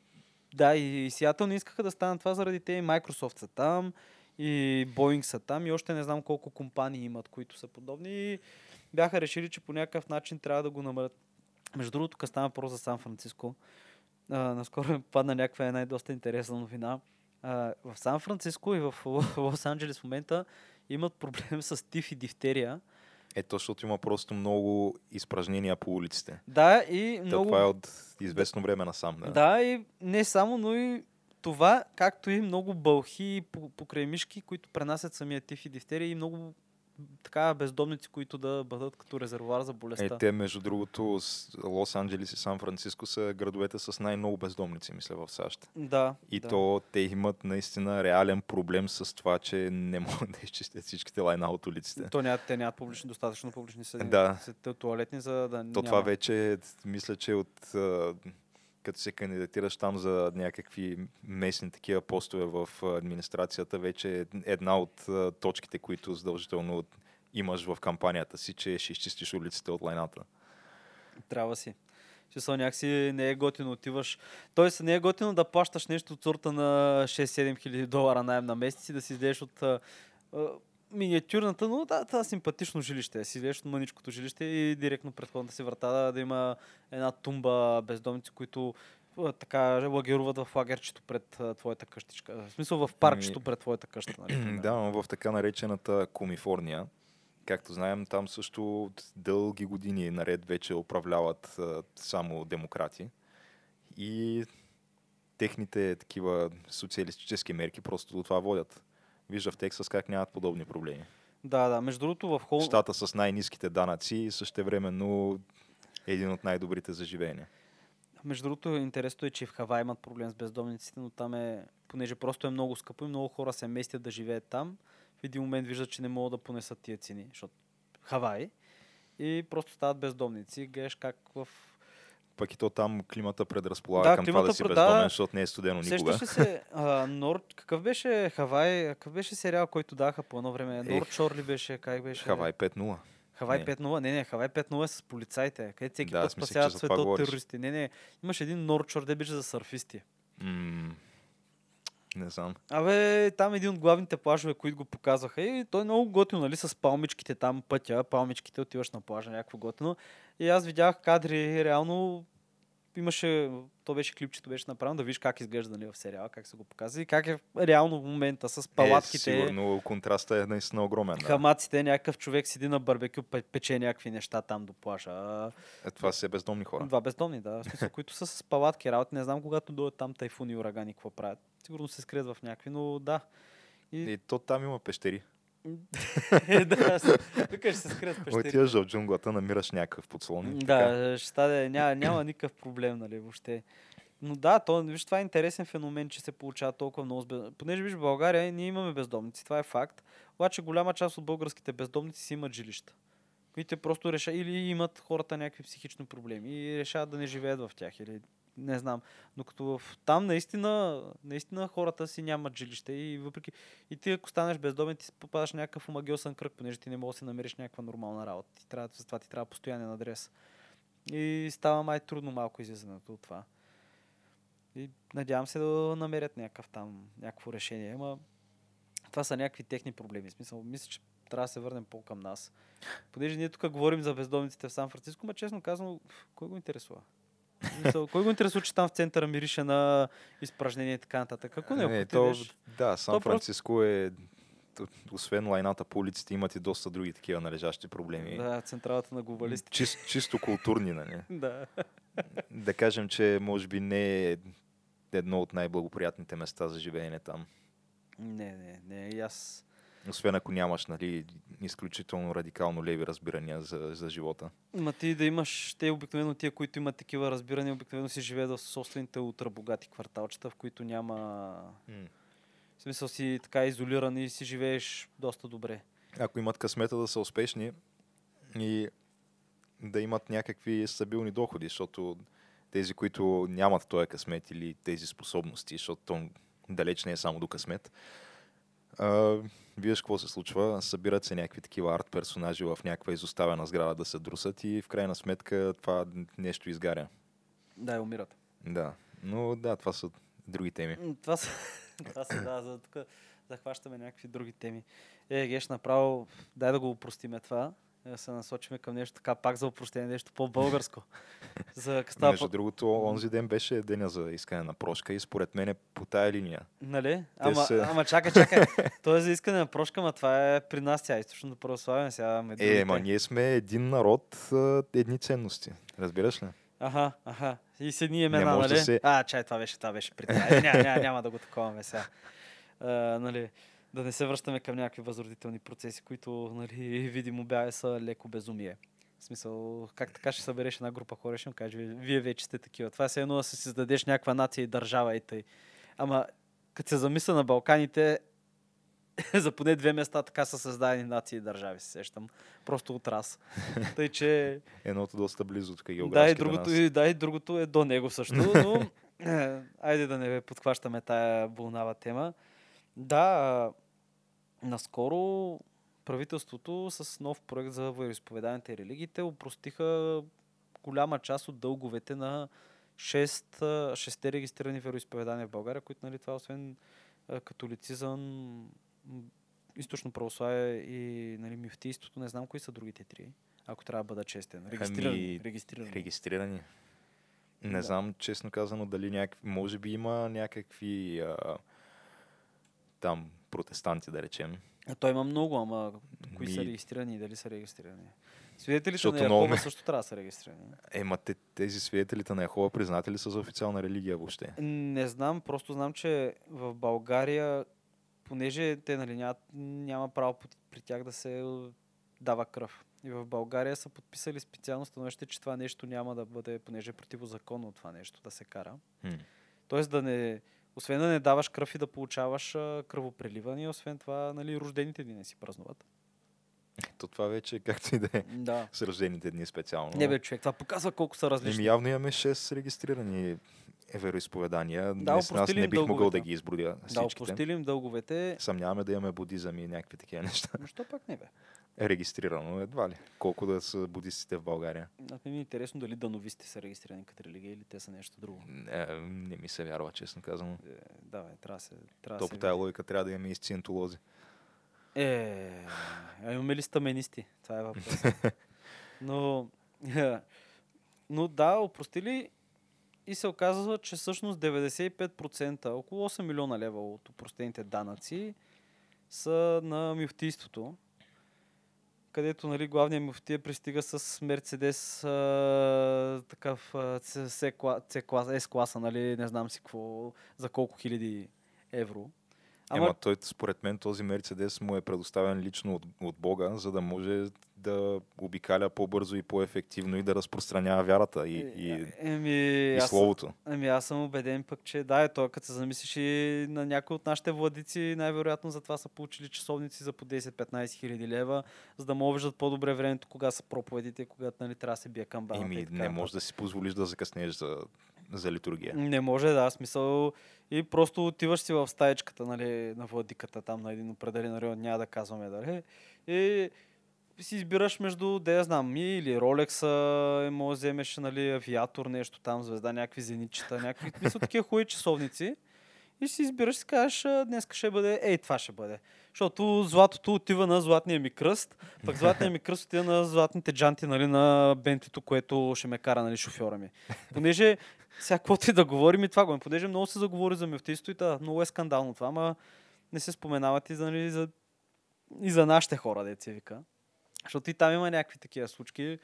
да, и, и Seattle не искаха да станат това заради те. И Microsoft са там, и Boeing са там, и още не знам колко компании имат, които са подобни. И бяха решили, че по някакъв начин трябва да го намалят. Между другото, тук стана въпрос за Сан Франциско. А, наскоро <laughs> падна някаква една и доста интересна новина. А, в Сан Франциско и в <laughs> Лос Анджелес в момента имат проблем с тиф и дифтерия. Ето, защото има просто много изпражнения по улиците. Да, и Та много... Това е от известно време насам. Да. Да, и не само, но и това, както и много бълхи по- покрай мишки, които пренасят самия тиф и дифтерия и много така бездомници, които да бъдат като резервуар за болестта. Е, те, между другото, Лос Анджелис и Сан Франциско са градовете с най-много бездомници, мисля, в САЩ. Да. И да. то те имат наистина реален проблем с това, че не могат <laughs> да изчистят всичките лайна от улиците. То нямат, те нямат публични, достатъчно публични съди, Да. туалетни, за да То няма... това вече, мисля, че от като се кандидатираш там за някакви местни такива постове в администрацията, вече е една от точките, които задължително имаш в кампанията си, че ще изчистиш улиците от лайната. Трябва си. Че някакси не е готино отиваш. Тоест не е готино да плащаш нещо от сорта на 6-7 хиляди долара найем на месец и да си излезеш от миниатюрната, но да, това симпатично жилище. Си от мъничкото жилище и директно пред входната си врата да, да има една тумба бездомници, които така лагеруват в лагерчето пред твоята къщичка. В смисъл в паркчето Ами, пред твоята къща. Нали? <clears throat> да, но в така наречената Комифорния, както знаем, там също от дълги години наред вече управляват само демократи. И техните такива социалистически мерки просто до това водят. Вижда в Тексас как нямат подобни проблеми. да, да. Между другото в Хол... Щата с най-низките данъци и същевременно един от най-добрите за живеене. Между другото, интересното е, че в Хавай имат проблем с бездомниците, но там е, понеже просто е много скъпо и много хора се местят да живеят там, в един момент виждат, че не могат да понесат тия цени, защото Хавай, и просто стават бездомници. Гледаш как в... Пък и то там климата предразполага Да, към това да си пред- бездомен, защото не е студено никога. Сещаш се, а, Норд, какъв беше Хавай, какъв беше сериал, който даха по едно време? Ех. Норд Шор ли беше, как беше? Хавай 5-0. Хавай Не. 5-0, не, не, Хавай 5-0 е с полицаите, където всеки Да, път спасяват света от терористи. Не, не, имаше един Норд Шор, де беше за сърфисти. М, не знам. Абе, там един от главните плажове, които го показваха. И той е много готино, нали, с палмичките там пътя, палмичките отиваш на плажа, някакво готино. И аз видях кадри, реално имаше, то беше клипчето, беше направено да видиш как изглежда нали, в сериала, как се го показва и как е реално в момента с Е, палатките, сигурно контраста е наистина огромен. Да. хамаците, някакъв човек седи на барбекю, пе- пече някакви неща там до плажа. Е, това са бездомни хора. Два бездомни, да, в смисъл, които са с палатки работи. Не знам когато дойдат там тайфуни и урагани, какво правят. Сигурно се скрият в някакви, но да. И И то там има пещери. <laughs> Е, да, тук ще се скрият пещери. Отиваш в джунглата, намираш някакъв подслон. и така. Да, ще стане, няма, няма никакъв проблем, нали, въобще. Но да, то, виж, това е интересен феномен, че се получава толкова много. без- Понеже, виж, в България ние имаме бездомници, това е факт. Обаче голяма част от българските бездомници си имат жилища. Които просто решават, или имат хората някакви психични проблеми и решават да не живеят в тях. Или не знам. Но като в... там наистина, наистина хората си нямат жилище и въпреки... И ти ако станеш бездомен, ти попадаш някакъв омагиосен кръг, понеже ти не можеш да си намериш някаква нормална работа. Ти трябва, затова ти трябва постоянен адрес. И става май трудно малко излизането от това. И надявам се да намерят някакъв там, някакво решение. Ама това са някакви техни проблеми. Смисъл, мисля, че трябва да се върнем по-към нас. Понеже ние тук говорим за бездомниците в Сан Франциско, ма честно казано, кой го интересува? В Смисъл, кой го интересува, че там в центъра мирише на изпражнение и така нататък? Ако не, Е, ако то, да, Сан просто- Франциско е освен лайната по улиците, имат и доста други такива належащи проблеми. Да, централата на глобалистите. Чис, чисто културни, нали? <laughs> Да. Да кажем, че може би не е едно от най-благоприятните места за живеене там. Не, не, не. И аз... Освен ако нямаш нали, изключително радикално леви разбирания за, за живота. Ма ти да имаш, те обикновено тия, които имат такива разбирания, обикновено си живеят в собствените ултрабогати кварталчета, в които няма... В смисъл си така изолиран и си живееш доста добре. Ако имат късмета да са успешни и да имат някакви стабилни доходи, защото тези, които нямат този късмет или тези способности, защото то далеч не е само до късмет. Виждаш какво се случва. Събират се някакви такива арт персонажи в някаква изоставена сграда да се друсат и в крайна сметка това нещо изгаря. Да, и умират. Да. Но да, това са други теми. Това са, <laughs> това са да, за тук захващаме някакви други теми. Е, Геш, направо, дай да го упростиме това. Да се насочиме към нещо така, пак за упростение, нещо по-българско. <laughs> за става Между по- другото, онзи ден беше деня за искане на прошка и според мен е по тая линия. Нали? Ама, са- ама чакай, чакай. <laughs> Той е за искане на прошка, ама това е при нас, тя е източното православие, сега Е, ма ние сме един народ, едни ценности. Разбираш ли? Аха, аха. И с едни имена, може да нали? се- А, чай, това беше, това беше преди. Айде, няма, няма, няма да го таковаме сега. <laughs> А, нали, да не се връщаме към някакви възродителни процеси, които, нали, <laughs> видимо бяга са леко безумие. В смисъл, как така ще събереш една група хора, ще им кажеш, вие, вече сте такива. Това е едно да си създадеш някаква нация и държава и тъй. Ама, като се замисля на Балканите, <laughs> за поне две места така са създадени нации и държави, се сещам. Просто от раз. <laughs> Тъй, че Едното доста близо тук да, географски и до другото, и, да, и другото е до него също, но <clears throat> айде да не подхващаме тая болнава тема. Да, наскоро правителството с нов проект за вероисповеданията и религиите упростиха голяма част от дълговете на 6, а, шесте регистрирани вероисповедания в България, които нали, това освен католицизъм, източно православие и нали, мифтийството, не знам кои са другите три, ако трябва да бъда честен. Регистрирани. Ами, регистрирани. Регистрирани. Не Да. знам, честно казано, дали някакви... Може би има някакви а, там протестанти, да речем. А той има много, ама кои са Ми- регистрирани и дали са регистрирани? Свидетелите Защото на Яхова ме- също трябва да са регистрирани. Ема те, тези свидетелите на Яхова признати ли са за официална религия въобще? Не знам, просто знам, че в България, понеже те нали, нямат, няма право при тях да се дава кръв. И в България са подписали специално становище, че това нещо няма да бъде, понеже е противозаконно това нещо да се кара. Хм. Тоест да не, освен да не даваш кръв и да получаваш а, кръвопреливане, освен това, нали, рождените дни не си празнуват. То това вече както и да е Да. с рождените дни специално. Не бе, човек, това показва колко са различни. Еми, явно имаме 6 регистрирани вероизповедания. Да, Наистина, аз не бих могъл да ги изброя Да, всичките. опростили им дълговете. Съмняваме да имаме будизъм и някакви такива неща. Но що пак не бе? Е регистрирано едва ли. Колко да са будистите в България. Мен ми е интересно дали дановисти са регистрирани като религия или те са нещо друго. Не, не ми се вярва, честно казано. Е, да, бе, трябва се. Трябва То по види. логика трябва да имаме и сциентолози. Е, а имаме ли стаменисти? Това е въпрос. <laughs> но, но да, опростили и се оказва, че всъщност 95%, около 8 милиона лева от опростените данъци са на мюфтийството, където нали, главният мюфтия пристига с Мерцедес такъв а, С- С кла- С класа, С класа, нали, не знам си какво, за колко хиляди евро. Ама... Ема той, според мен, този Мерцедес му е предоставен лично от, от Бога, за да може да обикаля по-бързо и по-ефективно и да разпространява вярата и, и, Еми, и аз, Словото. ами аз съм убеден пък, че да, е то, като се замислиш и на някои от нашите владици, най-вероятно за това са получили часовници за по 10-15 хиляди лева, за да му виждат по-добре времето, кога са проповедите, когато нали, трябва да се бие камбаната. Еми, не можеш да си позволиш да закъснеш за, за литургия. Не може, да, смисъл. И просто отиваш си в стаечката, нали, на владиката, там на един определен район, няма да казваме, дали. И си избираш между, да я знам, или Rolex, е, може да вземеш, нали, авиатор, нещо там, звезда, някакви зенитчета, някакви, мисля, такива хубави часовници. И си избираш, си кажеш, «А, днес ще бъде, ей, това ще бъде. Защото златото отива на златния ми кръст, пък златния ми кръст отива на златните джанти, нали, на бентито, което ще ме кара, нали, шофьора ми. Понеже всякаквото и да говорим и това го, понеже много се заговори за мюфтийство и това, много е скандално това, ама не се споменават и за, нали, за, и за нашите хора, деца вика. Защото и там има някакви такива случки.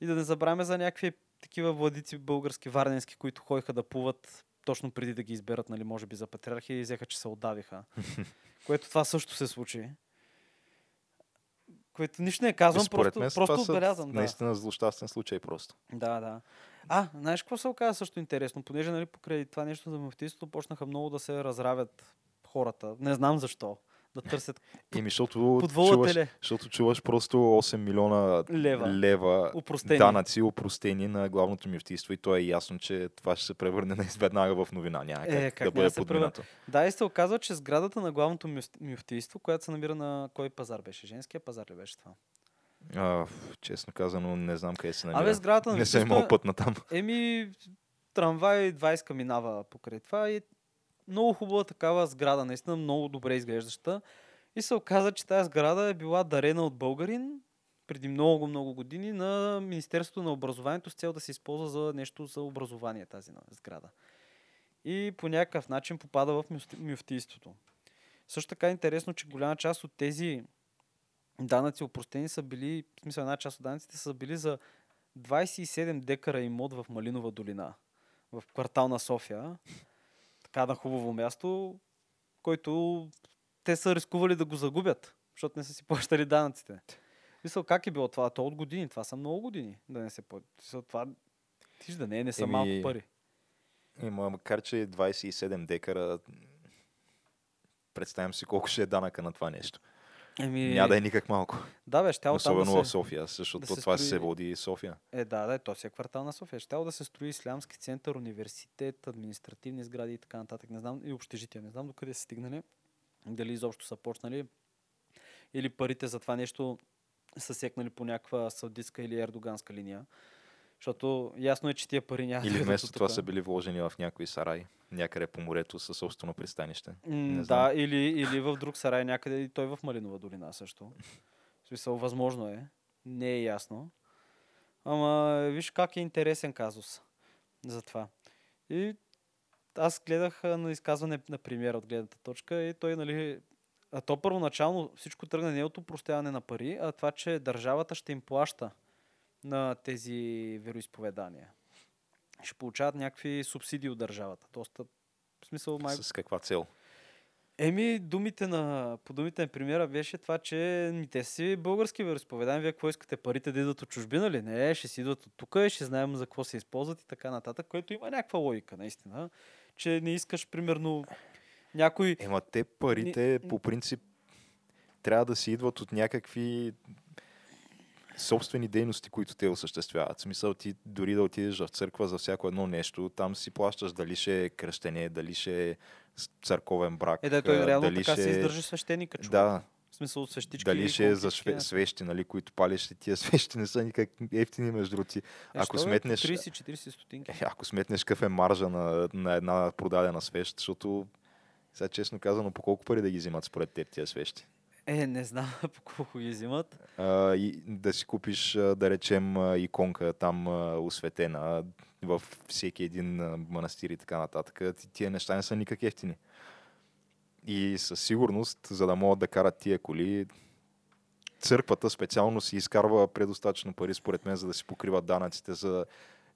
И да не забравяме за някакви такива владици български, варненски, които ходиха да плуват точно преди да ги изберат, нали, може би за патриархи и взеха, че се отдавиха. <laughs> Което това също се случи. Което нищо не казвам, Според просто, мен просто отбелязвам. Да. наистина злощастен случай просто. Да, да. А, знаеш какво се оказа също интересно? Понеже нали, покрай това нещо за муфтийството почнаха много да се разравят хората. Не знам защо. Да търсят Еми, защото подвола чуваш, защото чуваш просто 8 милиона Лева. лева Упростени. данъци, упростени на главното мюфтийство и то е ясно, че това ще се превърне <laughs> веднага в новина. Няма Е, как, да бъде подминато. Да, и се оказва, че сградата на главното мюфтийство, която се намира на кой пазар беше? Женския пазар ли беше това? А, честно казано, не знам къде се намира. Абе, сградата на не съм имал път на там. Еми, трамвай 20 минава покрай това и е много хубава такава сграда, наистина много добре изглеждаща. И се оказа, че тази сграда е била дарена от българин преди много, много години на Министерството на образованието с цел да се използва за нещо за образование тази сграда. И по някакъв начин попада в мюфти- мюфтийството. Също така е интересно, че голяма част от тези данъци опростени са били, в смисъл една част от данъците са били за 27 декара имот в Малинова долина, в квартал на София. Така на хубаво място, който те са рискували да го загубят, защото не са си плащали данъците. Мисъл, как е било това? То от години. Това са много години да не се плати. Това, тиш да не, е, не са Еми, малко пари. Има, макар че е 27 декара, представям си колко ще е данъка на това нещо. Еми, Няма да е никак малко. да, бе, там Особено да в се... София, защото да се това строи- се води София. Е, да, да, то си е квартал на София. Щяло да се строи ислямски център, университет, административни сгради и така нататък. Не знам, и общежития. Не знам докъде са стигнали. Дали изобщо са почнали. Или парите за това нещо са секнали по някаква саудитска или ердоганска линия. Защото ясно е, че тия пари няма Или вместо това са били вложени в някой сарай, някъде по морето със собствено пристанище. Не да, знам. или, или в друг сарай някъде и той в Малинова долина също. В смисъл, възможно е. Не е ясно. Ама виж как е интересен казус за това. И аз гледах на изказване на премиера от гледната точка и той, нали, а то първоначално всичко тръгна не от упростяване на пари, а това, че държавата ще им плаща на тези вероисповедания. Ще получават някакви субсидии от държавата. Доста, в смисъл, май... С каква цел? Еми, думите на, по думите на премиера беше това, че ми те си български вероисповедания, вие какво искате парите да идват от чужбина ли? Не, ще си идват от тук, ще знаем за какво се използват и така нататък, което има някаква логика, наистина. Че не искаш, примерно, някой... Ема те парите по принцип трябва да си идват от някакви собствени дейности, които те осъществяват. В смисъл ти дори да отидеш в църква за всяко едно нещо, там си плащаш дали ще е кръщене, дали ще е църковен брак, Е, да, той реално дали така ще се е- издържа свещеника, човек. Да, В смисъл свещички. дали ще е за шве, свещи, нали, които палиш, тия <laughs> свещи не са никак ефтини между другото. Е, ако по сметнеш- 30-40 стотинки. Е, ако сметнеш какъв е маржа на, на една продадена свещ, защото сега честно казано, по колко пари да ги взимат според теб тия свещи? <laughs> Е, не знам <laughs> по колко ги взимат. а, и да си купиш, да речем, иконка там осветена в всеки един манастир и така нататък. Ти- Тия неща не са никак ефтини. И със сигурност, за да могат да карат тия коли, църквата специално си изкарва предостатъчно пари, според мен, за да си покриват данъците за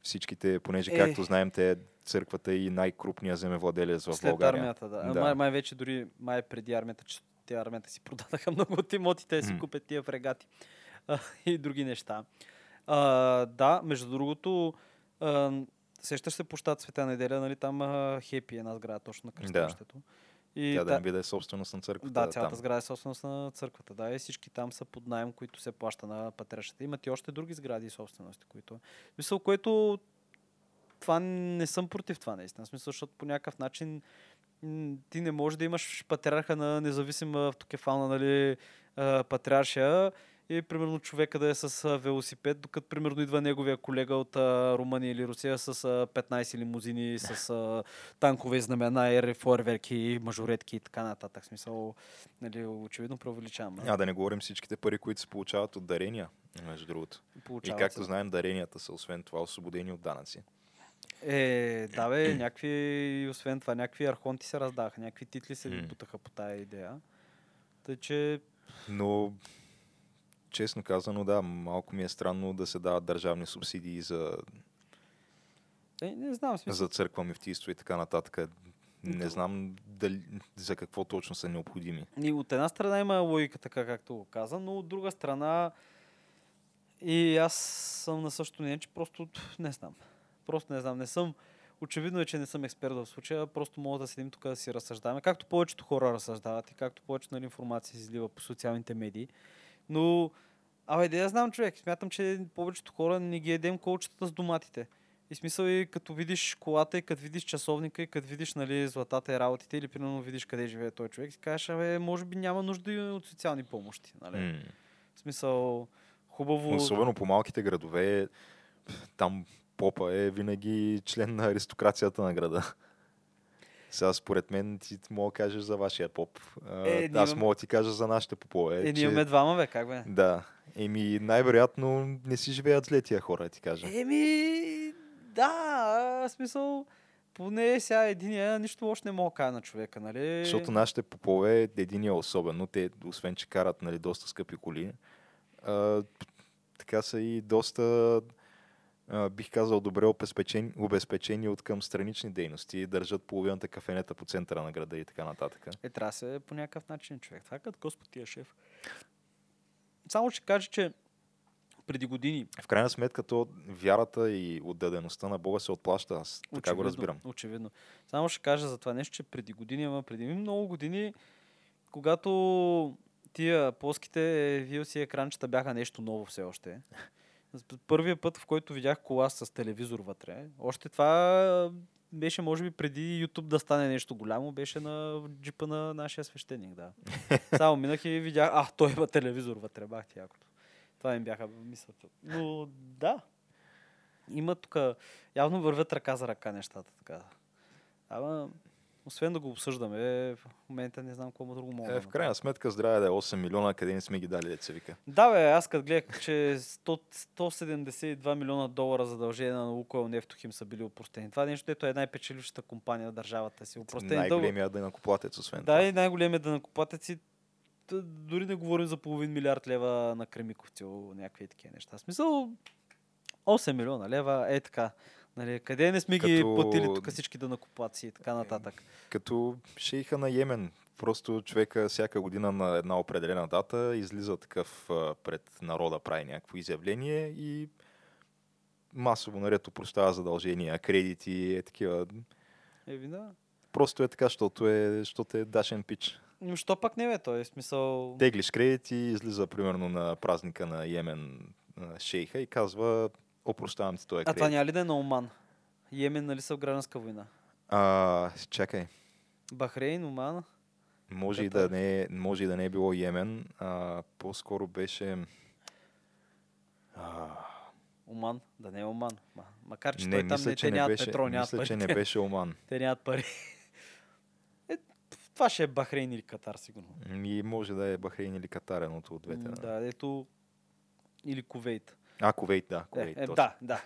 всичките, понеже, Е. както знаем, те църквата е и най-крупният земевладелец в След България. армията, да. Да. Май, май вече дори, май преди армията, те армията си продадаха <laughs> много от имотите да си купят тия фрегати а, и други неща. А, да, между другото, а, сещаш се по щат Света неделя, нали там а, Хепи е една сграда точно на кръстовището. И Тя да та- не биде собственост на църквата. да, цялата там. сграда е собственост на църквата. Да, и всички там са под найем, които се плаща на патрешата. Имат и още други сгради и собствености, които... Мисъл, което това не съм против това, наистина. В Смисъл, защото по някакъв начин ти не можеш да имаш патриарха на независима автокефална нали, патриаршия и примерно човека да е с велосипед, докато примерно идва неговия колега от а, Румъния или Русия с а, 15 лимузини, с а, танкове знамена, ери, фойерверки, мажоретки и така нататък. Смисъл, нали, очевидно преувеличавам. А да не говорим всичките пари, които се получават от дарения, между другото. И Получават както се. знаем, даренията са освен това освободени от данъци. Е, да бе, някакви, освен това, някакви архонти се раздаха, някакви титли се М. бутаха по тая идея. Тъй, че Но, честно казано, да, малко ми е странно да се дават държавни субсидии за, е, не знам, смисъл. за църква, мифтийство и така нататък. Не знам дали, за какво точно са необходими. И от една страна има логика, така както го каза, но от друга страна и аз съм на същото мнение, че просто не знам. Просто не знам. Не съм очевидно е, че не съм експерт в случая, просто мога да седим тук да си разсъждаваме, както повечето хора разсъждават и както повечето нали, информация се излива по социалните медии. Но, абе, да я знам човек, смятам, че повечето хора не ги едем колчетата с доматите. И смисъл и като видиш колата и като видиш часовника и като видиш нали, златата и работите или примерно видиш къде живее този човек, си кажеш, абе, може би няма нужда и от социални помощи. Нали? М. В смисъл, хубаво... Особено по малките градове, там попа е винаги член на аристокрацията на града. Сега според мен ти мога да кажеш за вашия поп. Е, Аз имам- мога да ти кажа за нашите попове. Е, ние имаме двама, бе, как бе? Да. Еми, най-вероятно не си живеят зле тия хора, ти кажа. Еми, да, в смисъл, поне сега единия нищо още не мога да кажа на човека, нали? Защото нашите попове, един е особено, те, освен че карат нали, доста скъпи коли, а, така са и доста, бих казал, добре обезпечени, обезпечени от към странични дейности. Държат половината кафенета по центъра на града и така нататък. Е, трябва да се по някакъв начин човек. Това е като Господ ти е шеф. Само ще кажа, че преди години, В крайна сметка, то вярата и отдадеността на Бога се отплаща. Аз така го разбирам. Очевидно. Само ще кажа за това нещо, че преди години, ама преди много години, когато тия плоските VLC екранчета бяха нещо ново все още. Първият път, в който видях кола с телевизор вътре, още това беше може би преди YouTube да стане нещо голямо, беше на джипа на нашия свещеник, да. <laughs> Само минах и видях, а, той има телевизор вътре, бах ти якото. Това им бяха мислята. Но да, има тук, явно вървят ръка за ръка нещата така. Ама, освен да го обсъждаме, в момента не знам какво друго мога Е, да в крайна сметка, здраве да е 8 милиона, къде не сме ги дали, деца вика. Да, бе, аз като гледах, че 100, 172 милиона долара задължения на Лукойл Нефтохим са били опростени. Това нещо, ето е най-печелившата компания в държавата си. Опростени дълго. Най-големия дънакоплатец, освен Да, това. и най-големият данъкоплатец и дори не говорим за половин милиард лева на Кремиковци, някакви такива неща. В смисъл 8 милиона лева, е така. Нали, къде не сме ги Като- платили тук всички данъкоплаци и така нататък. Като шейха на Йемен. Просто човека всяка година на една определена дата излиза такъв пред народа, прави някакво изявление и масово наред опрощава задължения, кредити, е такива. Еви, да. Просто е така, защото е, защото е дашен пич. Но що пак не бе, той е смисъл... Теглиш кредити, излиза примерно на празника на Йемен шейха и казва опрощавам ти този А това кредит. няма ли да е на Оман? Йемен, нали са в гражданска война? А, чакай. Бахрейн, Оман. Може и, да не, е- може и да не е било Йемен, а, по-скоро беше... А, Оман, да не е Оман. Ма, макар, че не, той там мисля, не, че те нямат беше, петрол, нямат мисля, пари. че не беше Оман. <laughs> Те нямат пари. Е, това ще е Бахрейн или Катар, сигурно. И може да е Бахрейн или Катар, едното от двете. Да. Да, ето... Или Кувейт. А, Ковейт, да. Е, Ковейт, е, точно. да, да.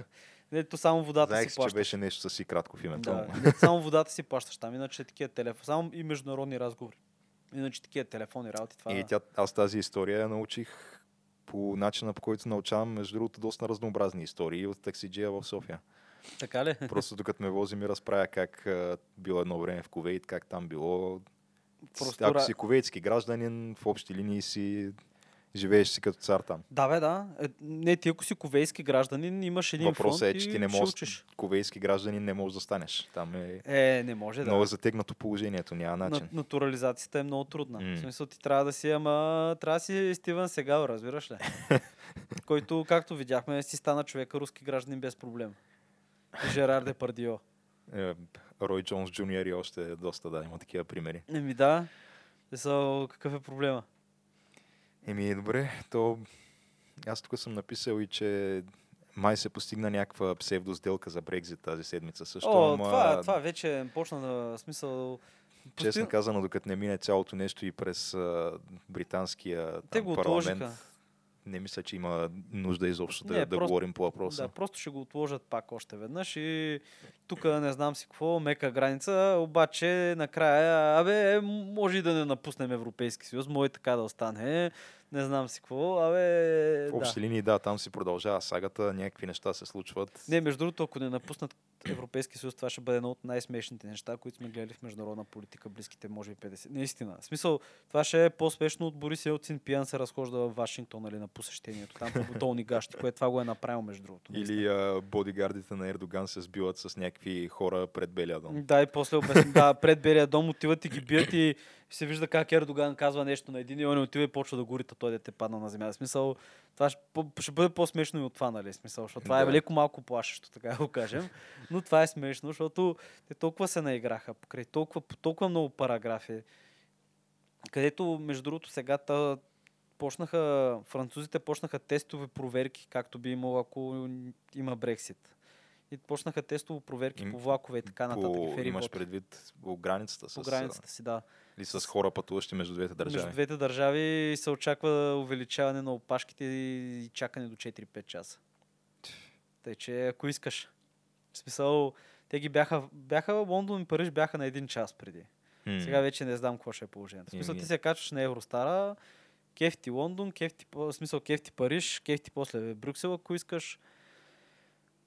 Ето само водата Знаех, си си, че плащаш. беше нещо със си кратко в името. Да, само водата си плащаш там, иначе такива телефони. Само и международни разговори. Иначе такива телефони работи. Това... И тя, аз тази история я научих по начина, по който научавам, между другото, доста разнообразни истории от таксиджия в София. Така ли? Просто докато ме вози ми разправя как а, било едно време в Ковейт, как там било. Просто Ако си ковейтски гражданин, в общи линии си живееш си като цар там. Да, бе, да. Е, не, ти ако си ковейски гражданин, имаш един Въпросът фонд е, че ти не можеш, ковейски гражданин не можеш да станеш. Там е Е, не може да. много затегнато положението, няма На, начин. натурализацията е много трудна. М. В смисъл ти трябва да си, ама трябва да си Стивън Сегал, разбираш ли? <laughs> Който, както видяхме, си стана човека руски гражданин без проблем. Жерар Депардио. Е, Рой Джонс Джуниор и още доста, да, има такива примери. Еми да. Са, какъв е проблема? Еми, добре, то аз тук съм написал и, че май се постигна някаква псевдосделка за Брекзит тази седмица също. О, ама, това, това вече почна да смисъл... Честно казано, докато не мине цялото нещо и през а, британския Те там, го парламент, отложиха. Не мисля, че има нужда изобщо да, Не, да просто- говорим по въпроса. Да, просто ще го отложат пак още веднъж и тук не знам си какво, мека граница, обаче накрая, абе, може и да не напуснем Европейски съюз, може и така да остане. Не знам си какво. Абе, В да. общи линии, да, там си продължава сагата, някакви неща се случват. Не, между другото, ако не напуснат Европейски съюз, това ще бъде едно от най-смешните неща, които сме гледали в международна политика близките, може би 50. Наистина. В смисъл, това ще е по-смешно от Борис Елцин пиян се разхожда в Вашингтон, нали, на посещението. Там в бутолни гащи, което това го е направил, между другото. наистина. Или а, бодигардите на Ердоган се сбиват с някакви хора пред Белия дом. Да, и после обясня, да, пред Белия дом отиват и ги бият и се вижда как Ердоган казва нещо на един и он отива и почва да гори, той дете падна на земя. В смисъл, това ще, бъде по-смешно и от това, нали? Смисъл, защото това е Да. леко малко плашещо, така да го кажем. Но това е смешно, защото те толкова се наиграха, покрай толкова, толкова много параграфи, където, между другото, сега та, почнаха, французите почнаха тестови проверки, както би имало, ако има Брексит. И почнаха тестово проверки Им- по влакове и така нататък. и По, имаш предвид по границата с, по границата си, да. Или с хора пътуващи между двете държави. Между двете държави се очаква увеличаване на опашките и чакане до 4-5 часа. Тъй, че ако искаш. В смисъл, те ги бяха, бяха Лондон и Париж бяха на един час преди. М. Сега вече не знам какво ще е положението. В смисъл, ти се качваш на Евростара, кефти Лондон, кефти, в смисъл, кефти Париж, кефти после Брюксел, ако искаш.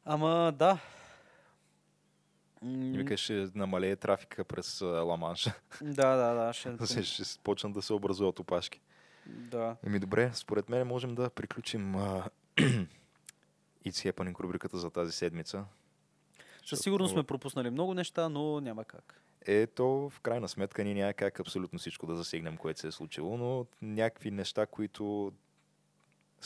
Ама да. И викаш, ще намалее трафика през Ла-Манша. Да, да, да. Ще, <laughs> ще, почнат да се образуват опашки. да. Еми добре, според мен можем да приключим а, <clears throat> It's Happening рубриката за тази седмица. Със сигурност сме пропуснали много неща, но няма как. Ето, в крайна сметка ние няма как абсолютно всичко да засегнем, което се е случило, но някакви неща, които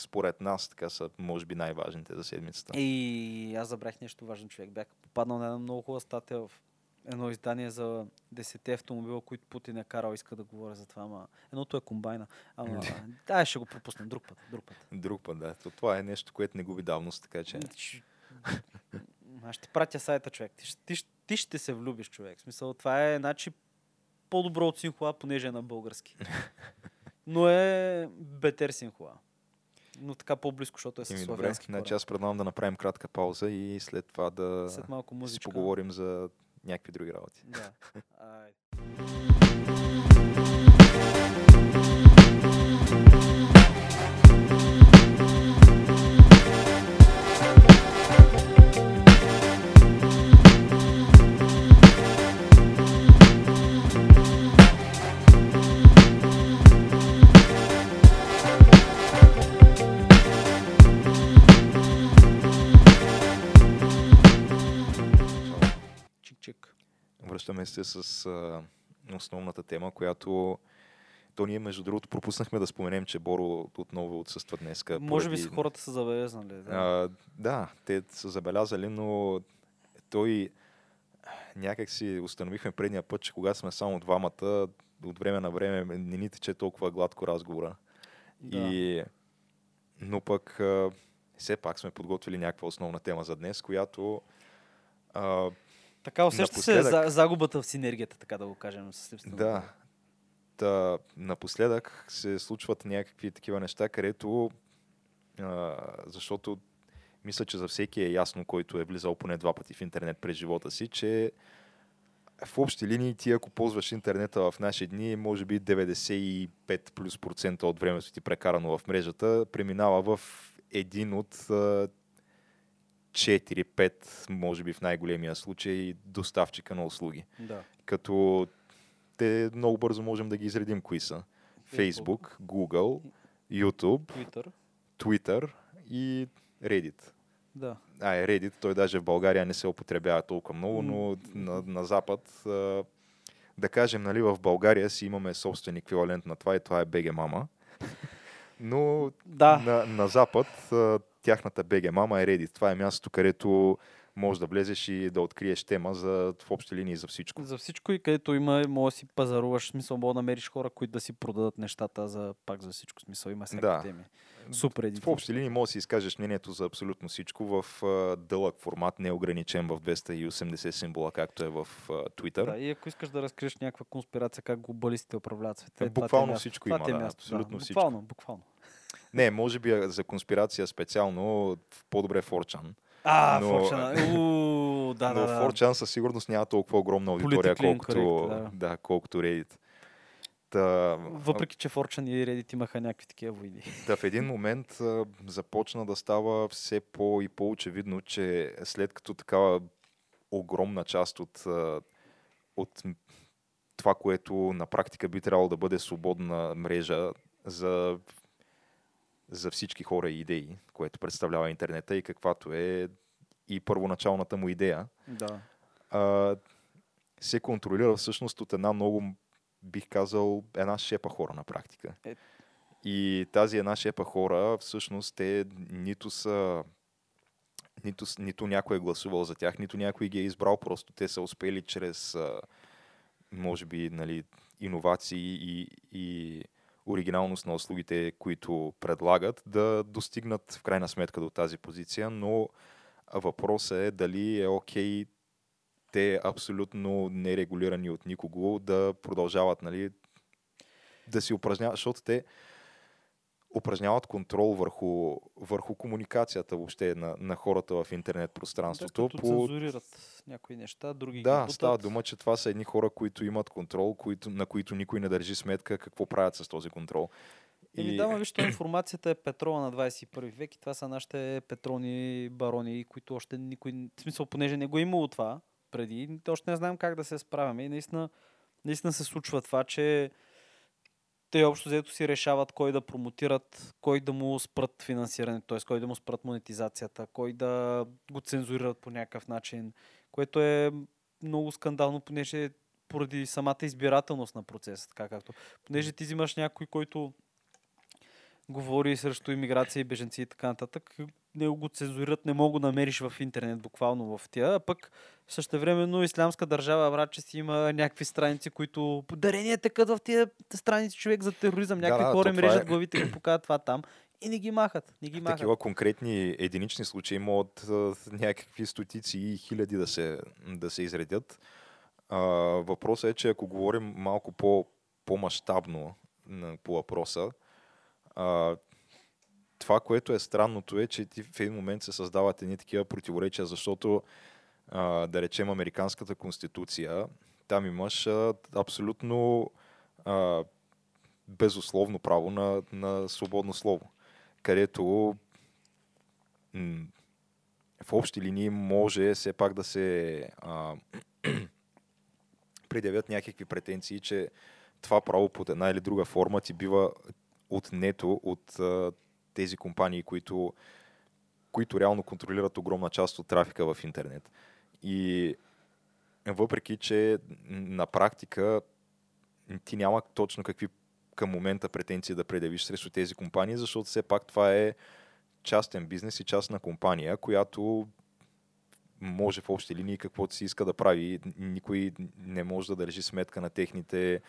според нас така са, може би, най-важните за седмицата. И аз забрах нещо важно човек. Бях попаднал на една много хубава статия в едно издание за 10 автомобила, които Путин е карал. Иска да говоря за това, ама едното е комбайна. Ама, да, ще го пропуснем друг път. Друг път. Друг път, да. То, това е нещо, което не губи давност, така че... Аз ще пратя сайта, човек. Ти, ти, ти ще се влюбиш, човек. В смисъл, това е значи по-добро от Синхуа, понеже е на български. <laughs> Но е бетер Синхуа. Но така по-близко, защото е с Еми, добре, славянски значи аз предлагам да направим кратка пауза и след това да След малко си поговорим за някакви други работи. Да. Връщаме се с а, основната тема, която то ние, между другото, пропуснахме да споменем, че Боро отново отсъства днес. Може би са хората са забелезнали. Да. А, да, те са забелязали, но той някак си установихме предния път, че когато сме само двамата, от време на време не ни тече толкова гладко разговора. Да. И, но пък а, все пак сме подготвили някаква основна тема за днес, която а, Така усеща се за, напоследък- загубата в синергията, така да го кажем. С липсата Да. Та, напоследък се случват някакви такива неща, където, а, защото мисля, че за всеки е ясно, който е влизал поне два пъти в интернет през живота си, че в общи линии ти, ако ползваш интернета в наши дни, може би 95 плюс процента от времето ти прекарано в мрежата, преминава в един от 4-5, може би в най-големия случай, доставчика на услуги да. като те много бързо можем да ги изредим кои са. Facebook, Google, YouTube, Twitter. Twitter и Reddit. Да. А, е Reddit, той даже в България не се употребява толкова много, но на, на Запад, а, да кажем, нали, в България си имаме собствен еквивалент на това и това е BG <laughs> Mama. Но Да. на, на Запад а, тяхната BG Mama е Reddit. Това е мястото, където можеш да влезеш и да откриеш тема за, в общи линии за всичко. За всичко и където има, може да си пазаруваш, смисъл, мога да намериш хора, които да си продадат нещата за пак за всичко. Смисъл, има всякакви Да. теми. Супер един. В общи линии можеш да си изкажеш мнението за абсолютно всичко в а, дълъг формат, не ограничен в 280 символа, както е в а, Twitter. Да, и ако искаш да разкриеш някаква конспирация, как глобалистите управляват света. това е Буквално място. всичко това има, е да, място, абсолютно да. всичко. Буквално, буквално. Не, може би за конспирация специално, по-добре Форчан. А, Но- Форчана. Уу, да, <laughs> Но да, да. Форчан със сигурност няма толкова огромна аудитория, Politically колкото, incorrect, да. колкото Reddit. Та, Въпреки, че Fortune и Reddit имаха някакви такива войни. <laughs> Та в един момент а, започна да става все по- и по-очевидно, че след като такава огромна част от, от това, което на практика би трябвало да бъде свободна мрежа за, за всички хора и идеи, което представлява интернета и каквато е и първоначалната му идея, Да. а, се контролира всъщност от една много, бих казал, една шепа хора на практика. Е. И тази една шепа хора, всъщност, те нито са нито, нито някой е гласувал за тях, нито някой ги е избрал, просто те са успели чрез, може би, нали, иновации и, и оригиналност на услугите, които предлагат, да достигнат в крайна сметка до тази позиция, но въпросът е дали е окей те абсолютно нерегулирани от никого да продължават нали, да си упражняват, защото те упражняват контрол върху, върху комуникацията въобще на, на хората в интернет Да, пространството. като цензурират някои неща, други Да, ги става дума, че това са едни хора, които имат контрол, които, на които никой не държи сметка какво правят с този контрол. Еми, да, ма виж, то информацията е петрола на 21 век и това са нашите петролни барони, които още никой, в смисъл, понеже не го е имало това преди, още не знаем как да се справяме и наистина, наистина се случва това, че те общо взето си решават кой да промотират, кой да му спрат финансирането, т.е. кой да му спрат монетизацията, кой да го цензурират по някакъв начин, което е много скандално, понеже поради самата избирателност на процеса, така както. Понеже ти взимаш някой, който говори срещу иммиграция и беженци и така нататък, него го цензурират, не мога да намериш в интернет, буквално в тия, а пък същевременно ислямска държава, брат, че си има някакви страници, които подарения текат в тия страници човек за тероризъм, някакви да, хора им режат е- главите и показват това там и не ги махат, не ги махат. Такива конкретни единични случаи могат а, някакви стотици и хиляди да се, да се изредят. А, въпросът е, че ако говорим малко по, по-масштабно по въпроса, а, това, което е странното е, че ти в един момент се създават едни такива противоречия, защото а, да речем Американската конституция, там имаш а, абсолютно а, безусловно право на, на свободно слово, където м, в общи линии може все пак да се а, <clears throat> предявят някакви претенции, че това право под една или друга форма ти бива отнето от а, тези компании, които, които реално контролират огромна част от трафика в интернет. И въпреки, че на практика ти няма точно какви към момента претенции да предявиш срещу тези компании, защото все пак това е частен бизнес и частна компания, която може в общи линии каквото си иска да прави. Никой не може да държи сметка на техните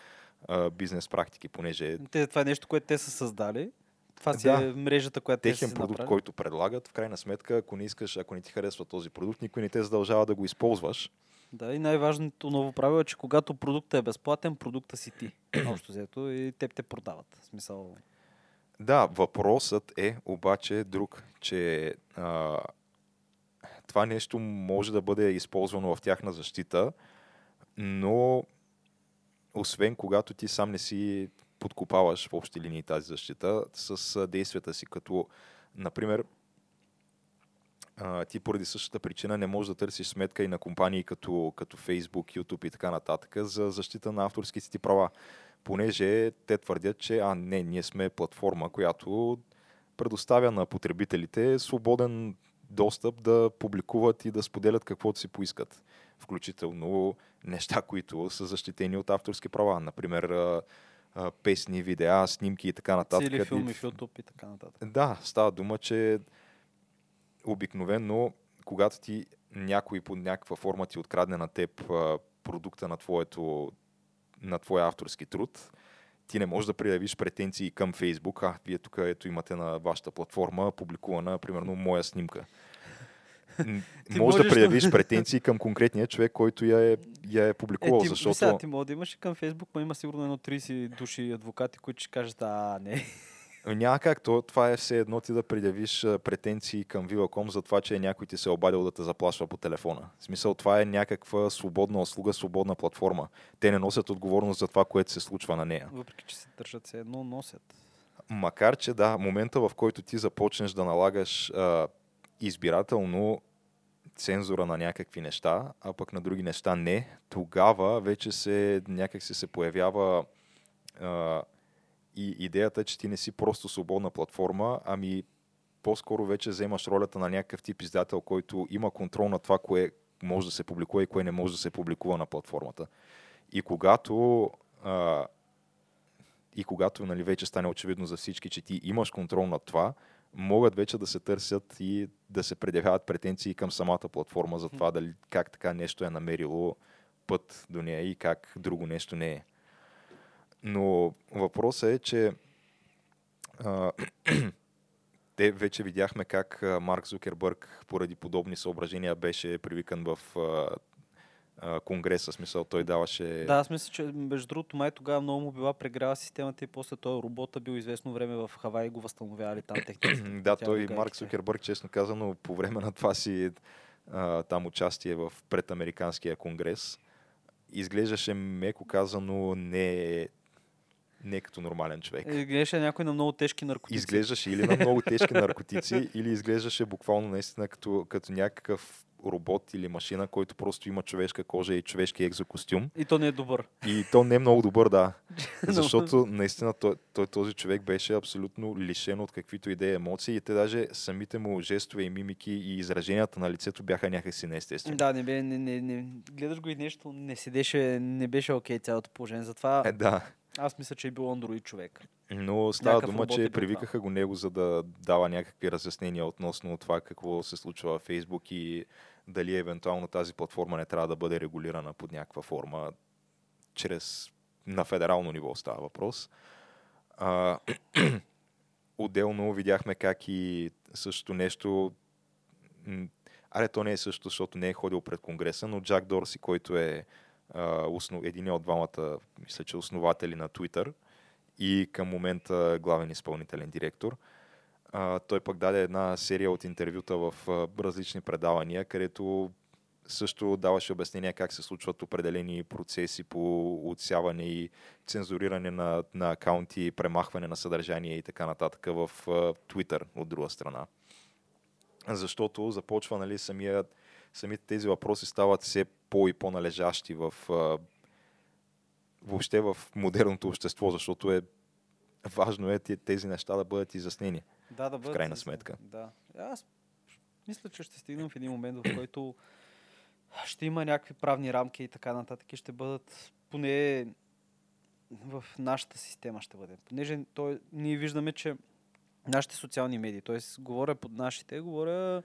а, бизнес практики, понеже Те, това е нещо, което те са създали. Това си Да. е мрежата, която те техен си продукт, направили. който предлагат, в крайна сметка, ако не искаш, ако не ти харесва този продукт, никой не те задължава да го използваш. Да, и най-важното ново правило е, че когато продуктът е безплатен, продукта си ти. <clears throat> Общо взето и теб те продават. В смисъл, Да, въпросът е обаче друг, че а, това нещо може да бъде използвано в тяхна защита, но освен когато ти сам не си подкопаваш в общи линии тази защита с действията си, като, например, ти поради същата причина не можеш да търсиш сметка и на компании като, като Facebook, YouTube и така нататък за защита на авторските ти права. Понеже те твърдят, че а не, ние сме платформа, която предоставя на потребителите свободен достъп да публикуват и да споделят каквото си поискат. Включително неща, които са защитени от авторски права. Например, песни, видеа, снимки и така нататък. цели филми в YouTube и така нататък. да, става дума, че обикновено, когато ти някой по някаква форма ти открадне на теб продукта на, твоето, на твоя авторски труд, ти не можеш да предявиш претенции към Фейсбук. А, вие тук ето имате на вашата платформа публикувана, примерно, моя снимка. М, Ти Можеш да предявиш претенции към конкретния човек, който я е, я е публикувал, Е, ти, защото... сега, ти мога да имаш и към Фейсбук, но има сигурно едно 30 души адвокати, които ще кажат, а, не. Няма как. То, това е все едно ти да предявиш претенции към Viva.com за това, че някой ти се е обадил да те заплашва по телефона. В смисъл, това е някаква свободна услуга, свободна платформа. Те не носят отговорност за това, което се случва на нея. Въпреки, че се държат се едно, носят. Макар, че да, момента в който ти започнеш да налагаш а, избирателно цензура на някакви неща, а пък на други неща не, тогава вече се някак се появява а, и идеята, че ти не си просто свободна платформа, ами по-скоро вече вземаш ролята на някакъв тип издател, който има контрол на това, кое може да се публикува и кое не може да се публикува на платформата. И когато а, и когато нали, вече стане очевидно за всички, че ти имаш контрол над това, могат вече да се търсят и да се предявяват претенции към самата платформа за това дали как така нещо е намерило път до нея и как друго нещо не е. Но въпросът е, че а, <clears throat> те вече видяхме как Марк Зукербърг поради подобни съображения беше привикан в а, а, конгреса, смисъл той даваше... Да, аз мисля, че между другото май тогава много му била прегряла системата и после той робота бил известно време в Хавай и го възстановявали там техните. <clears throat> да, той Марк Зукербърг, честно казано, по време на това си а, там участие в предамериканския конгрес, изглеждаше меко казано не не като нормален човек. Изглеждаше някой на много тежки наркотици. Изглеждаше или на много тежки наркотици, <laughs> или изглеждаше буквално наистина като, като някакъв робот или машина, който просто има човешка кожа и човешки екзокостюм. И то не е добър. И то не е много добър, да. <laughs> Защото наистина той, той, този човек беше абсолютно лишен от каквито и да е емоции и те даже самите му жестове и мимики и израженията на лицето бяха някакси неестествени. Да, не, бе, не, не, не, гледаш го и нещо, не седеше, не беше окей okay цялото положение. Затова Е, да. аз мисля, че е бил андроид човек. Но става Някакъв дума, е че бил привикаха го него, за да дава някакви разяснения относно това какво се случва във Фейсбук и дали евентуално тази платформа не трябва да бъде регулирана под някаква форма чрез на федерално ниво става въпрос. А, <clears throat> отделно видяхме как и същото нещо аре, то не е също, защото не е ходил пред Конгреса, но Джак Дорси, който е основ... един от двамата, мисля, че основатели на Twitter и към момента главен изпълнителен директор, а, той пък даде една серия от интервюта в а, различни предавания, където също даваше обяснения как се случват определени процеси по отсяване и цензуриране на, на акаунти, премахване на съдържание и така нататък в а, Twitter от друга страна. Защото започва нали, самия, самите тези въпроси стават все по- и по-належащи в а, въобще в модерното общество, защото е важно е те- тези неща да бъдат изяснени. Да, да бъдат крайна изяснени. сметка. Да. Аз мисля, че ще стигнем в един момент, в който ще има някакви правни рамки и така нататък и ще бъдат поне в нашата система ще бъде. Понеже той, ние виждаме, че нашите социални медии, т.е. говоря под нашите, говоря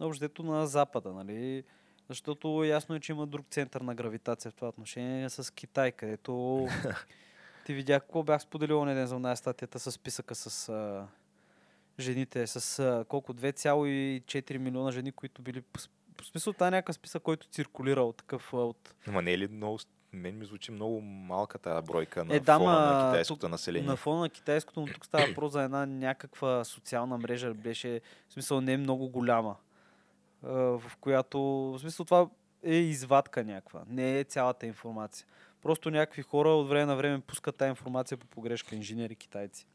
общото на Запада, нали? Защото ясно е, че има друг център на гравитация в това отношение с Китай, където <laughs> ти видях какво бях споделил онен ден за тази статията с списъка с жените, с а, колко 2,4 милиона жени, които били... по смисъл, това е някакъв списък, който циркулира от такъв... От, Ама не е ли много... Мен ми звучи много малка тази бройка на Е, да, фона на китайското тук- население. на фона на китайското, но тук става въпрос за една някаква социална мрежа, беше, в смисъл, не е много голяма, в която, в смисъл, това е извадка някаква, не е цялата информация. Просто някакви хора от време на време пускат тази информация по погрешка, инженери китайци.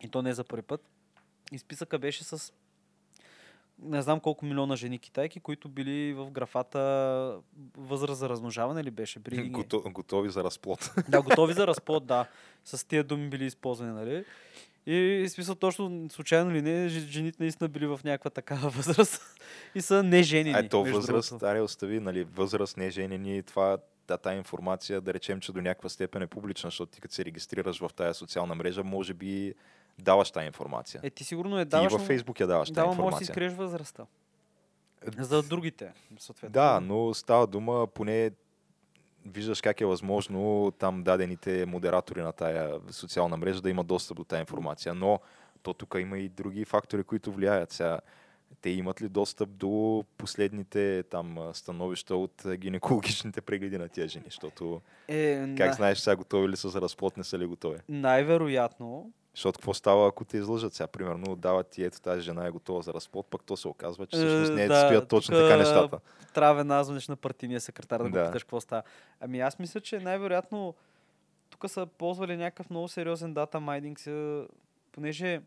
И то не е за първи път. И списъка беше с не знам колко милиона жени китайки, които били в графата възраст за размножаване ли беше? <laughs> breeding е. Гото, готови за разплод. <laughs> Да, готови за разплод, да. С тия думи били използвани, нали? И смисъл точно, случайно ли не, жените наистина били в някаква такава <laughs> възраст и са неженени. Ето между възраст, аре остави, нали, възраст, не женени, това, та, тая информация, да речем, че до някаква степен е публична, защото ти като се регистрираш в тая социална мрежа, може би даваш тая информация. Е, ти сигурно е ти и даваш, във Фейсбук я даваш тая Да, ама може да си информация. скриеш възрастта. За другите, съответно. Да, но става дума, поне виждаш как е възможно там дадените модератори на тая социална мрежа да имат достъп до тая информация. Но то тук има и други фактори, които влияят. Сега, те имат ли достъп до последните там становища от гинекологичните прегледи на тия жени? Защото Е, как на- знаеш сега готови ли са за разплод, не са ли готови? най-вероятно Защото какво става, ако те излъжат сега? Примерно, дават ти ето тази жена е готова за разплод, пък то се оказва, че всъщност не е, да, стоят точно така нещата. Трябва веднага звънеш на партийния секретар да, Да. го питаш какво става. Ами аз мисля, че най-вероятно тук са ползвали някакъв много сериозен дата майнинг, се- понеже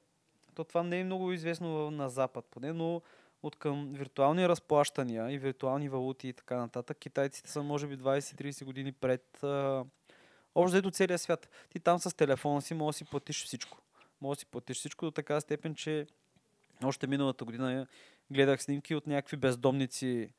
то това не е много известно на Запад, поне, но от към виртуални разплащания и виртуални валути и така нататък, китайците са може би 20-30 години пред а, общо до целия свят. Ти там с телефона си можеш да си платиш всичко. Може да си платиш всичко до така степен, че още миналата година гледах снимки от някакви бездомници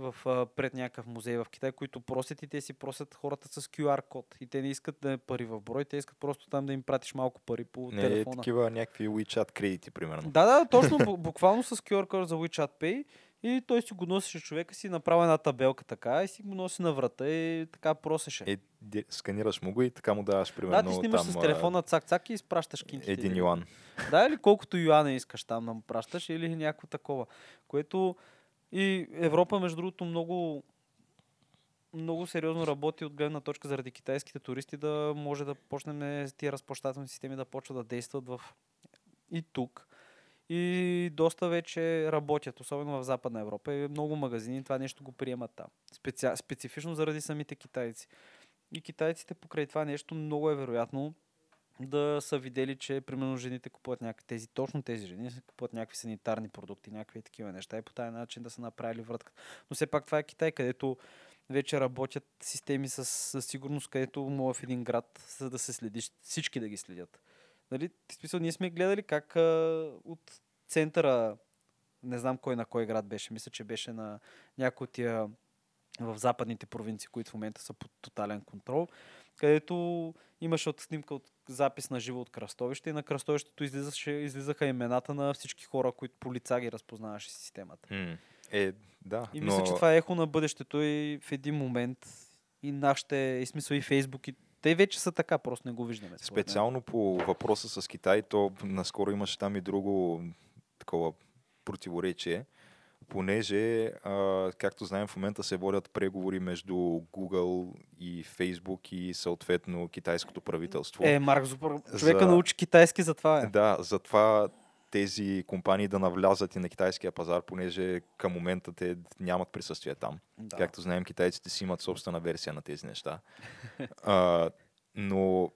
в, а, пред някакъв музей в Китай, които просят и те си просят хората с QR код. И те не искат да е пари в брой, те искат просто там да им пратиш малко пари по Не е телефона. такива някакви WeChat кредити, примерно. Да, да, точно, <laughs> бу- буквално с QR код за WeChat Pay и той си го носеше човека си, направи една табелка така и си го носи на врата и така просеше. Е, сканираш му го и така му даваш, да, примерно, ти снимаш там, с телефона цак-цак и изпращаш кинтите. един нали? юан. Да, или колкото юана искаш там да му пращаш, или някакво такова. Което и Европа, между другото, много, много сериозно работи от гледна точка заради китайските туристи да може да почнем тия разплащателни системи да почват да действат в и тук. И доста вече работят, особено в Западна Европа. И много магазини това нещо го приемат там. Специ... Специфично заради самите китайци. И китайците покрай това нещо много е вероятно да са видели, че примерно жените купуват някакви тези, точно тези жени купуват някакви санитарни продукти, някакви такива неща и по този начин да са направили врътка. Но все пак това е Китай, където вече работят системи с, с сигурност, където мога в един град, за да се следиш, всички да ги следят. Нали? Смисъл, ние сме гледали как а, от центъра, не знам кой на кой град беше, мисля, че беше на някои от тия в западните провинции, които в момента са под тотален контрол, където имаше от снимка от запис на живо от кръстовище и на кръстовището излизаше, излизаха имената на всички хора, които по лица ги разпознаваше системата. М. Е, да. И но... мисля, че това е ехо на бъдещето и в един момент и нашите, и смисъл и Фейсбук, и те вече са така, просто не го виждаме. мен. Специално по въпроса с Китай, то наскоро имаше там и друго такова противоречие, понеже, а, както знаем, в момента се водят преговори между Google и Facebook и съответно китайското правителство. Е, Марк Зупър, човека За- научи китайски за това е. Да, затова тези компании да навлязат и на китайския пазар, понеже към момента те нямат присъствие там. Да. Както знаем, китайците си имат собствена версия на тези неща. <laughs> а, но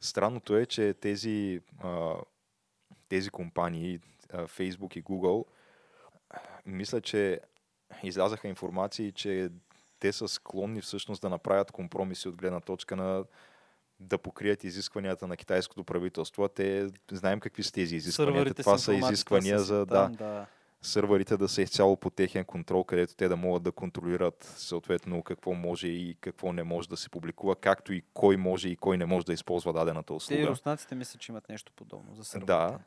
странното е, че тези, а, тези компании, а, Facebook и Google, мисля, че излязаха информации, че те са склонни всъщност да направят компромиси от гледна точка на да покрият изискванията на китайското правителство. Те знаем какви са тези изисквания. Сървърите Това са изисквания са за да, там, да. сървърите да са изцяло по техен контрол, където те да могат да контролират съответно какво може и какво не може да се публикува, както и кой може и кой не може да използва дадената Те и услуга. руснаците мисля, че имат нещо подобно за сървърите. Да.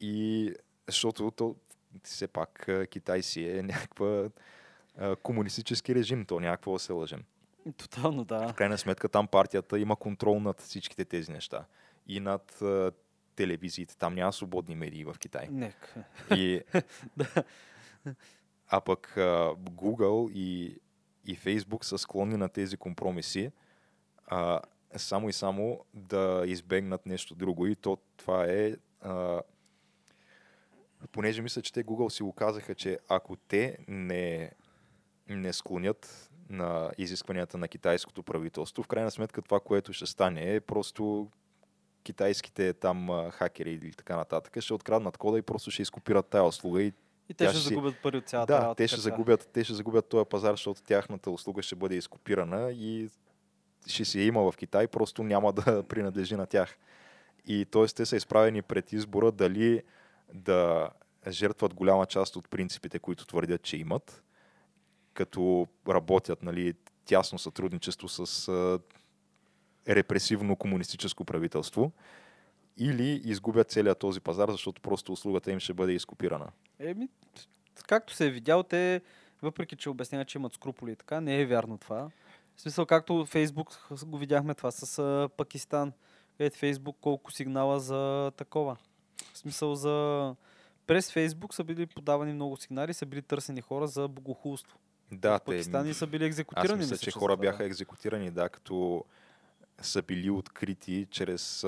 И защото то, все пак Китай си е някаква комунистически режим, то някакво да се лъжем. Тотално, да. В крайна сметка там партията има контрол над всичките тези неща. И над а, телевизиите. Там няма свободни медии в Китай. Нек. И, <laughs> а пък а, Google и, и Facebook са склонни на тези компромиси а, само и само да избегнат нещо друго. И то това е а, понеже мисля, че те Google си го казаха, че ако те не, не склонят на изискванията на китайското правителство, в крайна сметка това, което ще стане е просто китайските там хакери или така нататък ще откраднат кода и просто ще изкопират тая услуга и И те ще ще загубят пари от цялата да, работа. те ще, така. загубят, те ще загубят този пазар, защото тяхната услуга ще бъде изкопирана и ще си я има в Китай, просто няма да <laughs> принадлежи на тях. И т.е. те са изправени пред избора дали да жертват голяма част от принципите, които твърдят, че имат, като работят нали, тясно сътрудничество с а, репресивно комунистическо правителство, или изгубят целият този пазар, защото просто услугата им ще бъде изкопирана. Еми, както се е видял, те, въпреки че обясняват, че имат скруполи и така, не е вярно това. В смисъл, както Фейсбук го видяхме това с а, Пакистан. Ето Фейсбук колко сигнала за такова. В смисъл за... През Фейсбук са били подавани много сигнали, са били търсени хора за богохулство. Да, в Пакистан и са били екзекутирани. Аз мисля, че хора бяха екзекутирани, да, като са били открити чрез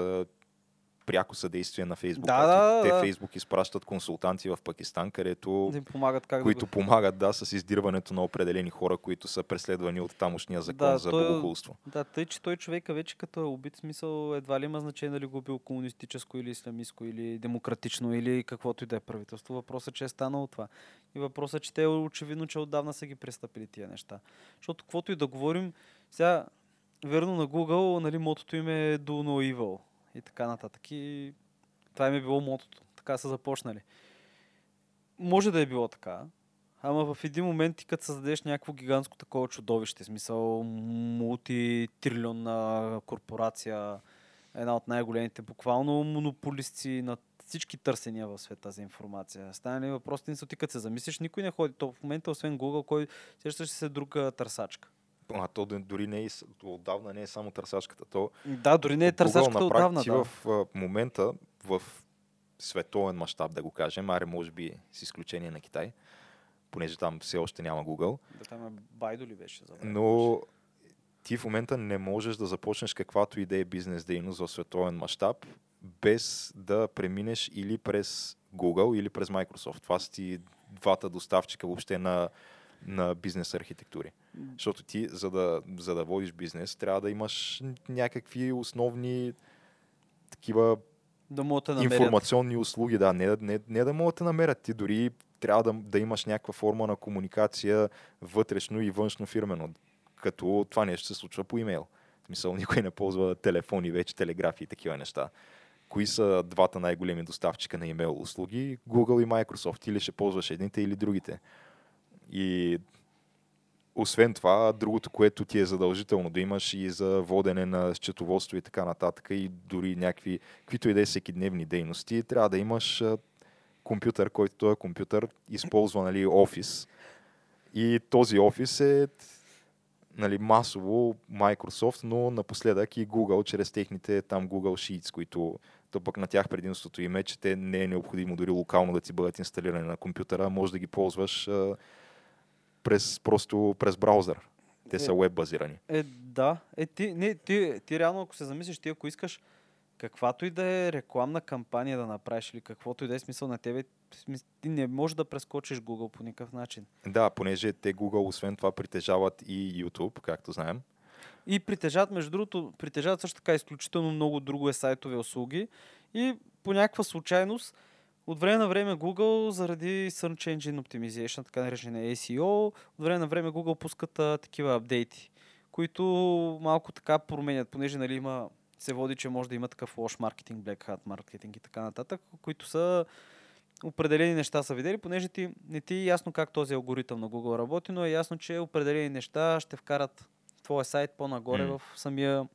пряко съдействие на Фейсбук. Да, да, Те да. Фейсбук изпращат консултанти в Пакистан, където Да помагат как които да го... помагат да, с издирването на определени хора, които са преследвани от тамошния закон Да, за той е- богохулство. Да, тъй, че той човека вече като е убит, смисъл едва ли има значение дали го е бил комунистическо или исламистско или демократично или каквото и да е правителство. Въпросът е, че е станало това. И въпросът е, че те очевидно, че отдавна са ги престъпили тия неща. Защото каквото и да говорим, сега, верно на Google, нали, мотото им е Do No Evil и така нататък. И това им е било мотото. Така са започнали. Може да е било така, Ама в един момент ти като създадеш някакво гигантско такова чудовище, смисъл мултитрилионна корпорация, една от най-големите, буквално монополисти на всички търсения в света за информация. Стане ли въпрос, ти се замислиш, никой не ходи. То в момента, освен Google, кой сещаш ли се друга търсачка. А то дори не е, отдавна не е само търсачката. То Да, дори не е търсачката на отдавна. Да. в момента в световен мащаб, да го кажем, аре може би с изключение на Китай, понеже там все още няма Google, да там е Байдо ли беше? За но ти в момента не можеш да започнеш каквато и да е бизнес дейност в световен мащаб, без да преминеш или през Google, или през Microsoft. Това са ти двата доставчика въобще на, на бизнес архитектури. Защото ти, за да, за да водиш бизнес, трябва да имаш някакви основни такива Да могат да намерят. информационни услуги, да, не, не, не да могат да намерят. Ти дори трябва да, да имаш някаква форма на комуникация вътрешно и външно фирмено. Като това нещо се случва по имейл. В смисъл, никой не ползва телефони, вече телеграфи и такива неща. Кои са двата най-големи доставчика на имейл услуги? Google и Microsoft. Или ще ползваш едните или другите. И освен това, другото, което ти е задължително да имаш и за водене на счетоводство и така нататък и дори някакви, каквито и да е всекидневни дейности, трябва да имаш компютър, който този компютър използва нали, офис. И този офис е нали, масово Microsoft, но напоследък и Google, чрез техните там Google Sheets, които то пък на тях предимството им е, че те не е необходимо дори локално да ти бъдат инсталирани на компютъра, може да ги ползваш през, просто през браузър. Те са Е. веб базирани. Е, да. Е, ти, не, ти, ти реално, ако се замислиш, ти ако искаш каквато и да е рекламна кампания да направиш или каквото и да е смисъл на тебе, ти не можеш да прескочиш Google по никакъв начин. Да, понеже те Google освен това притежават и YouTube, както знаем. И притежават, между другото, притежават също така изключително много друго сайтове услуги и по някаква случайност от време на време Google, заради Search Engine Optimization, така наречения SEO, от време на време Google пускат а, такива апдейти, които малко така променят, понеже нали, има, се води, че може да има такъв лош маркетинг, black hat маркетинг и така нататък, които са определени неща са видели, понеже ти, не ти е ясно как този алгоритъм на Google работи, но е ясно, че определени неща ще вкарат твоя сайт по-нагоре М. в самия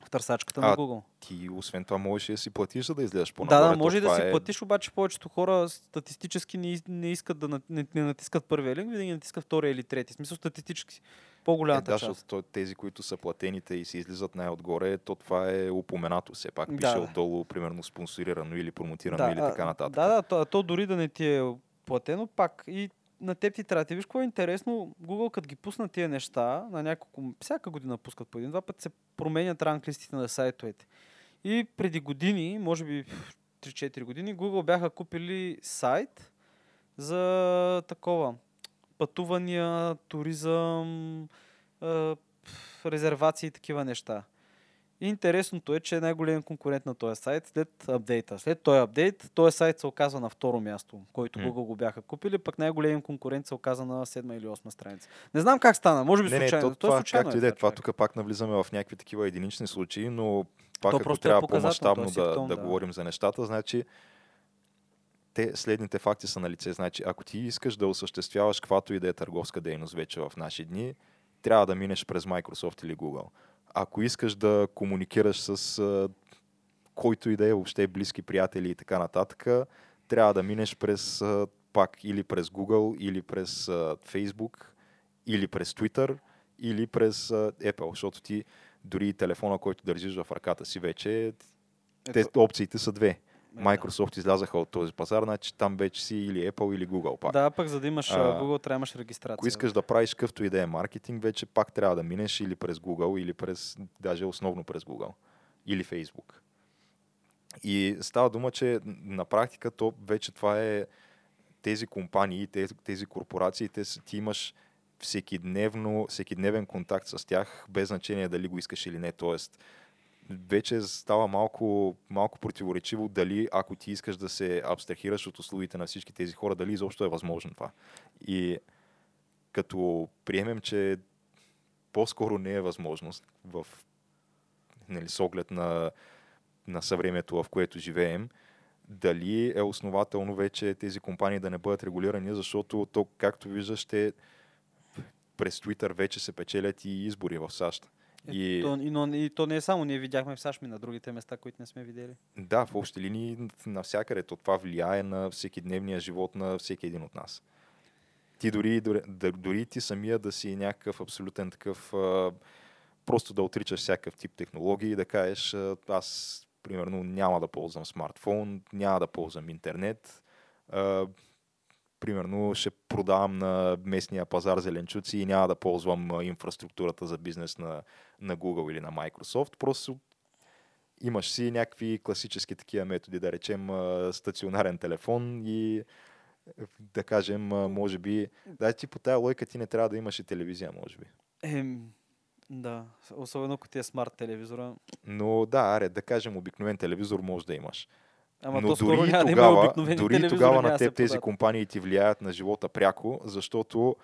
в търсачката на Google. Ти освен това можеш да си платиш, за да излезеш Да, по-нагоре. да, то може да си е... платиш, обаче повечето хора статистически не, не искат да на- не, не натискат първия линк, винаги натискат втория или трети. В смисъл статистически. Е, По-голямата да, част. защото то- тези, които са платените и се излизат най-отгоре, то това е упоменато все пак. Пише Да, да. отдолу, примерно, спонсорирано или промотирано или а, така нататък. Да, да, то, то дори да не ти е платено, пак и на теб ти трябва. Ти виж какво е интересно, Google като ги пуснат тия неща, на няколко, всяка година пускат по един-два пъти, се променят ранглистите на сайтовете. И преди години, може би 3-4 години, Google бяха купили сайт за такова пътувания, туризъм, резервации и такива неща. И интересното е, че е най-големият конкурент на този сайт след апдейта. След този апдейт, този сайт се оказва на второ място, който М. Google го бяха купили, пък най-големият конкурент се оказа на седма или осма страница. Не знам как стана, може би Не, не, случайно. то, То това, случайно както и да е, това тук пак навлизаме в някакви такива единични случаи, но пак То ако е трябва показателно, по-масштабно е да, симптом, да, да. говорим за нещата, значи те следните факти са на лице. Значи, ако ти искаш да осъществяваш каквато и да е търговска дейност вече в наши дни, трябва да минеш през Microsoft или Google. Ако искаш да комуникираш с а, който и да е въобще близки приятели и така нататък, трябва да минеш през а, пак или през Google, или през а, Facebook, или през Twitter, или през а, Apple, защото ти дори телефона, който държиш в ръката си вече, те, опциите са две. Е. Microsoft излязаха от този пазар, значи там вече си или Apple, или Google пак. Да, пък за да имаш А, Google, трябва да имаш регистрация. Ако искаш да правиш какъвто и да е маркетинг, вече пак трябва да минеш или през Google, или през, даже основно през Google, или Facebook. И става дума, че на практика то вече това е тези компании, тези, тези корпорации, те, ти имаш всекидневно, всекидневен контакт с тях, без значение дали го искаш или не. Тоест, вече става малко, малко противоречиво дали ако ти искаш да се абстрахираш от услугите на всички тези хора, дали изобщо е възможно това. И като приемем, че по-скоро не е възможност в, нали, с оглед на, на съвремето, в което живеем, дали е основателно вече тези компании да не бъдат регулирани, защото то, както виждаш, те през Twitter вече се печелят и избори в САЩ. И... То, и, но, и то не е само, ние видяхме в САЩ, ми на другите места, които не сме видели. Да, в общи линии навсякъде. То това влияе на всеки дневния живот на всеки един от нас. Ти дори, дори, дори ти самия да си някакъв абсолютен такъв, а, просто да отричаш всякакъв тип технологии и да кажеш, аз примерно няма да ползвам смартфон, няма да ползвам интернет, а, примерно ще продавам на местния пазар зеленчуци и няма да ползвам инфраструктурата за бизнес на, на Google или на Microsoft. Просто имаш си някакви класически такива методи, да речем стационарен телефон и да кажем, може би, да ти по тая лойка ти не трябва да имаш и телевизия, може би. Ем, да, особено ако ти е смарт телевизора. Но да, аре, да кажем, обикновен телевизор може да имаш. Ама Но дори тогава, да дори тогава на теб тези компании ти влияят на живота пряко, защото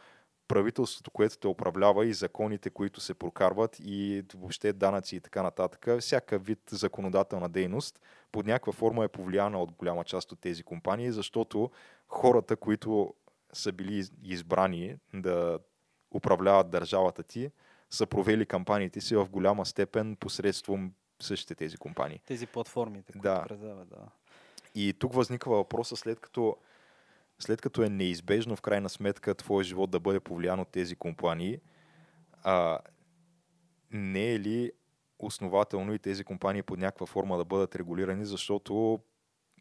правителството, което те управлява и законите, които се прокарват и въобще данъци и така нататък, всяка вид законодателна дейност под някаква форма е повлияна от голяма част от тези компании, защото хората, които са били избрани да управляват държавата ти, са провели кампаниите си в голяма степен посредством същите тези компании. Тези платформи, които да. предават, да. И тук възниква въпроса, след като, след като е неизбежно в крайна сметка твоя живот да бъде повлиян от тези компании, а, не е ли основателно и тези компании под някаква форма да бъдат регулирани, защото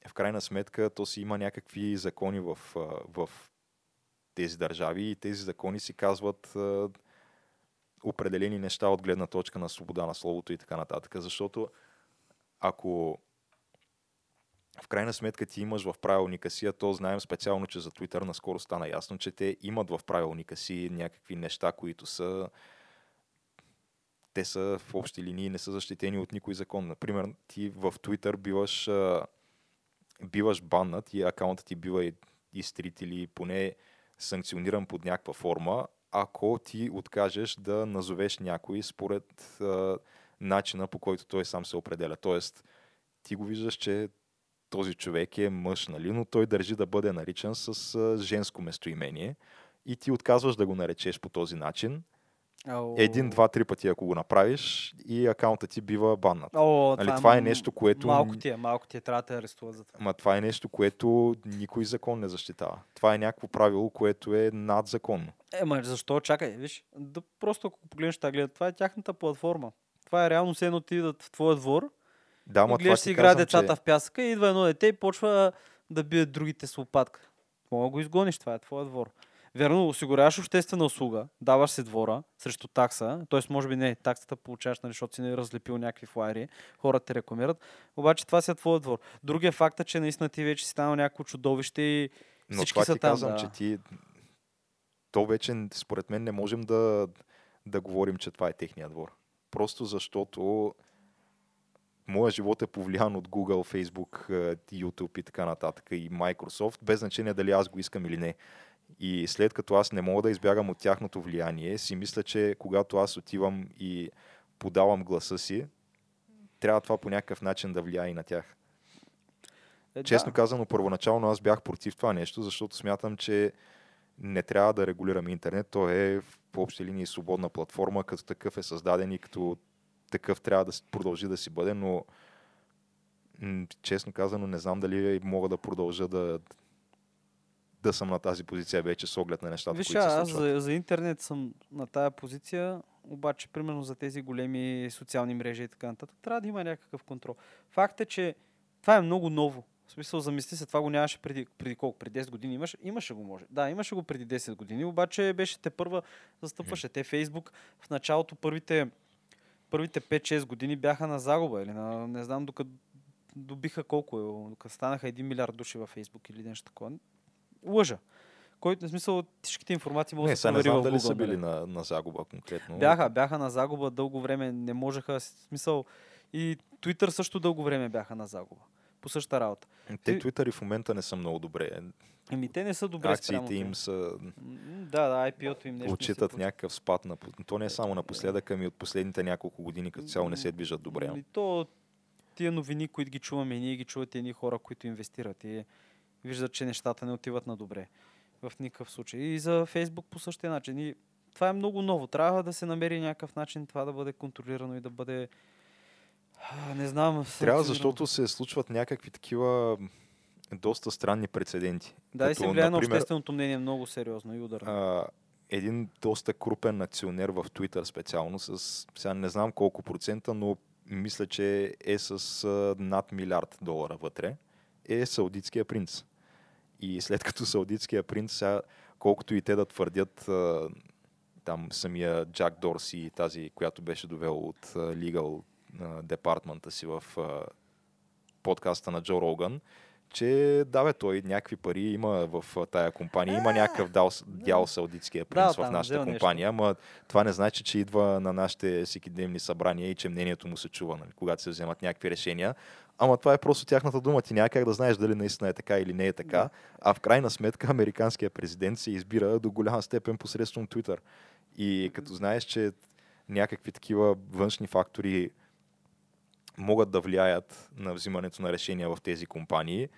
в крайна сметка то си има някакви закони в, в тези държави и тези закони си казват а, определени неща от гледна точка на свобода на словото и така нататък. Защото ако в крайна сметка ти имаш в правилника си, а то знаем специално, че за Twitter наскоро стана ясно, че те имат в правилника си някакви неща, които са те са в общи линии не са защитени от никой закон. Например, ти в Twitter биваш, биваш баннат и акаунтът ти бива изтрит или поне санкциониран под някаква форма, ако ти откажеш да назовеш някой според а, начина по който той сам се определя. Тоест, ти го виждаш, че този човек е мъж, нали? но той държи да бъде наричан с а, женско местоимение и ти отказваш да го наречеш по този начин. О... Един, два, три пъти, ако го направиш и акаунтът ти бива баннат. О, нали, това, това е нещо, което... Малко ти е, малко ти е, трябва да те арестуват за това. Ма това е нещо, което никой закон не защитава. Това е някакво правило, което е надзаконно. Е, ма защо? Чакай, виж. Да, просто ако погледнеш тази гледа, това е тяхната платформа. Това е реално все едно ти в твоя двор да, ма гледаш си игра децата че... в пясъка и идва едно дете и почва да бие другите с лопатка. Мога да го изгониш, това е твоя двор. Верно, осигуряваш обществена услуга, даваш си двора срещу такса, т.е. може би не, таксата получаваш, нали, защото си не разлепил някакви флайери, хората те рекламират, обаче това си е твоя двор. Другия факт е, че наистина ти вече си станал някакво чудовище и Но всички това са ти там. казвам, да. че ти то вече според мен не можем да, да говорим, че това е техния двор. Просто защото моя живот е повлиян от Google, Facebook, YouTube и така нататък и Microsoft, без значение дали аз го искам или не. И след като аз не мога да избягам от тяхното влияние, си мисля, че когато аз отивам и подавам гласа си, трябва това по някакъв начин да влияе и на тях. Е, Честно да. казано, първоначално аз бях против това нещо, защото смятам, че не трябва да регулираме интернет. То е в общи линии свободна платформа, като такъв е създаден и като такъв трябва да продължи да си бъде, но честно казано не знам дали мога да продължа да, да съм на тази позиция вече с оглед на нещата, Виж, които се аз случват. за, за интернет съм на тая позиция, обаче примерно за тези големи социални мрежи и така нататък, трябва да има някакъв контрол. Факт е, че това е много ново. В смисъл, замисли се, това го нямаше преди, преди колко? Преди 10 години имаше? Имаше го, може. Да, имаше го преди 10 години, обаче беше те първа, застъпваше. Те Фейсбук в началото първите, първите 5-6 години бяха на загуба или на, не знам, докато добиха колко е, като станаха 1 милиард души във Фейсбук или нещо такова. Лъжа. Който, в смисъл, всичките информации могат да се провери в дали Google, са били нали? на, на загуба конкретно. Бяха, бяха на загуба дълго време, не можеха, смисъл, и Twitter също дълго време бяха на загуба. По същата работа. Те Twitter и в момента не са много добре. Еми, те не са добре спрямо Акциите им това. са Да, да, IPO-то им нещо. не отчитат получи. някакъв спад. На, то не е само напоследък, ами от последните няколко години като цяло не се движат добре. Ами то, тия новини, които ги чуваме, ние ги чуват едни хора, които инвестират и виждат, че нещата не отиват на добре. В никакъв случай. И за Фейсбук по същия начин. И това е много ново. Трябва да се намери някакъв начин това да бъде контролирано и да бъде... а, Не знам. Трябва, защото се случват някакви такива доста странни прецеденти. Да, и се влияе на общественото мнение много сериозно и ударно. а, един доста крупен акционер в Twitter специално, с, сега не знам колко процента, но мисля, че е с а, над милиард долара вътре, е Саудитския принц. И след като Саудитския принц, сега, колкото и те да твърдят а, там самия Джак Дорси, тази, която беше довел от а, Legal а, департмента си в а, подкаста на Джо Роган, че да бе, той някакви пари има в тая компания, има някакъв дял, дял Саудитския принц в там нашата компания, ама това не значи, че идва на нашите всекидневни събрания и че мнението му се чува, нали, когато се вземат някакви решения. Ама това е просто тяхната дума. Ти няма как да знаеш дали наистина е така или не е така. Да. А в крайна сметка американският президент се избира до голяма степен посредством Twitter. И като знаеш, че някакви такива външни фактори могат да влияят на взимането на решения в тези компании,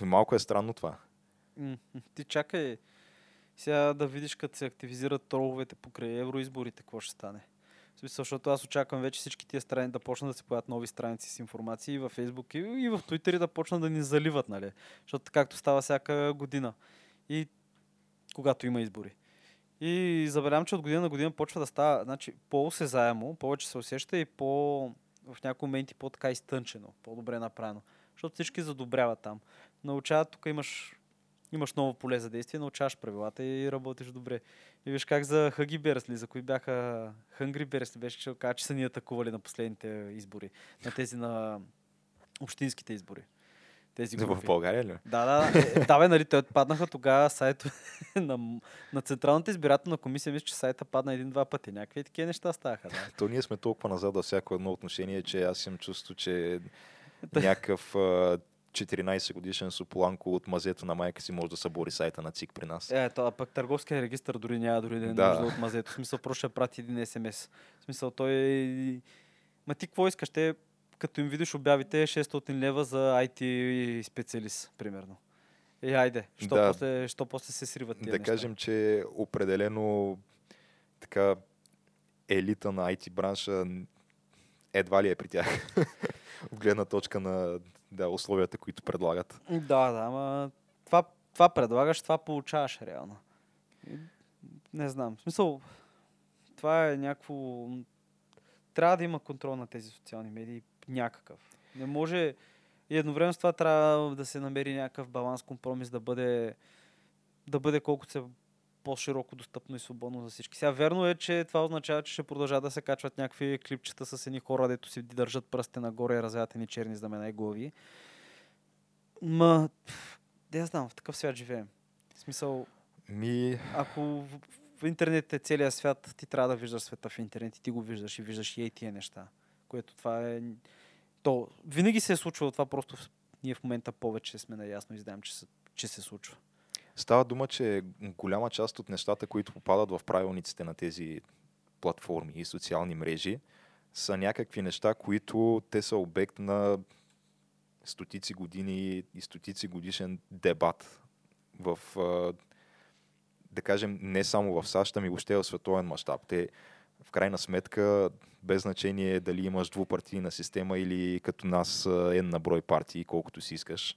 малко е странно това. Ти чакай сега да видиш като се активизират троловете покрай евроизборите, какво ще стане. В смисъл, защото аз очаквам вече всички тия страни да почнат да се появят нови страници с информации и във Фейсбук и, и в Twitter да почнат да ни заливат, нали? Защото както става всяка година. И когато има избори. И забелявам, че от година на година почва да става значи, по-осезаемо, повече се усеща и по, в някои моменти по-така изтънчено, по-добре направено. Защото всички задобряват там. Научават, тук имаш, имаш ново поле за действие, научаваш правилата и работиш добре. И виж как за Хъги Берсли, за кои бяха Хънгри Берсли, беше, че че са ни атакували на последните избори. На тези на общинските избори. Тези В групи. България ли? Да, да, да. Е, да, бе, нали, те отпаднаха тогава сайто <laughs> на, на Централната избирателна комисия, мисля, че сайта падна един-два пъти. Някакви такива неща ставаха, да. То ние сме толкова назад във всяко едно отношение, че аз имам чувство, че <laughs> някакъв а, 14 годишен Сополанко от мазето на майка си може да събори сайта на ЦИК при нас. Е, то, а пък търговския регистр дори няма дори да е Да. нужда от мазето. В смисъл, просто ще прати един СМС. В смисъл, той е... Ма ти какво искаш? Те, като им видиш обявите, 600 лева за IT специалист, примерно. Е, айде, що, Да. после, що после се сриват тия да неща? кажем, че определено така елита на IT бранша едва ли е при тях. <laughs> От гледна точка на да, условията, които предлагат. Да, да, ама това, това предлагаш, това получаваш реално. И, Не знам. В смисъл, това е някакво... Трябва да има контрол на тези социални медии. Някакъв. Не може... И едновременно с това трябва да се намери някакъв баланс, компромис, да бъде, да бъде колкото се по-широко достъпно и свободно за всички. Сега верно е, че това означава, че ще продължават да се качват някакви клипчета с едни хора, дето си държат пръсте нагоре и развяват едни черни знамена и глави. Ма, да знам, в такъв свят живеем. В смисъл, Ми, ако в, в интернет е целият свят, ти трябва да виждаш света в интернет и ти го виждаш и виждаш и ей тия неща. Което това е... То, винаги се е случвало това, просто ние в момента повече сме наясно и знаем, че се, че се случва. Става дума, че голяма част от нещата, които попадат в правилниците на тези платформи и социални мрежи, са някакви неща, които те са обект на стотици години и стотици годишен дебат в, да кажем, не само в САЩ, ами въобще в световен мащаб. Те, в крайна сметка, без значение дали имаш двупартийна система или като нас е на брой партии, колкото си искаш.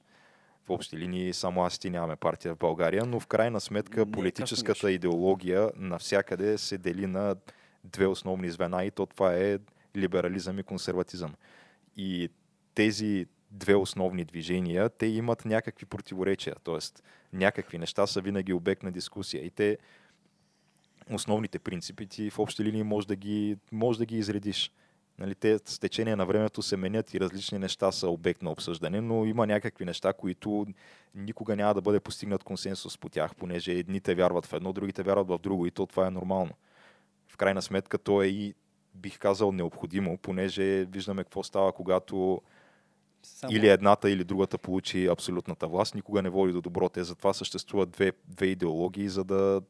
В общи линии само аз ти нямаме партия в България, но в крайна сметка политическата идеология навсякъде се дели на две основни звена и то това е либерализъм и консерватизъм. И тези две основни движения, те имат някакви противоречия, т.е. някакви неща са винаги обект на дискусия и те основните принципи ти в общи линии може да ги, може да ги изредиш. Нали, те с течение на времето се менят и различни неща са обект на обсъждане, но има някакви неща, които никога няма да бъде постигнат консенсус по тях, понеже едните вярват в едно, другите вярват в друго и то това е нормално. В крайна сметка то е и, бих казал, необходимо, понеже виждаме какво става, когато Само... или едната, или другата получи абсолютната власт, никога не води до добро. Те затова съществуват две, две идеологии, за да,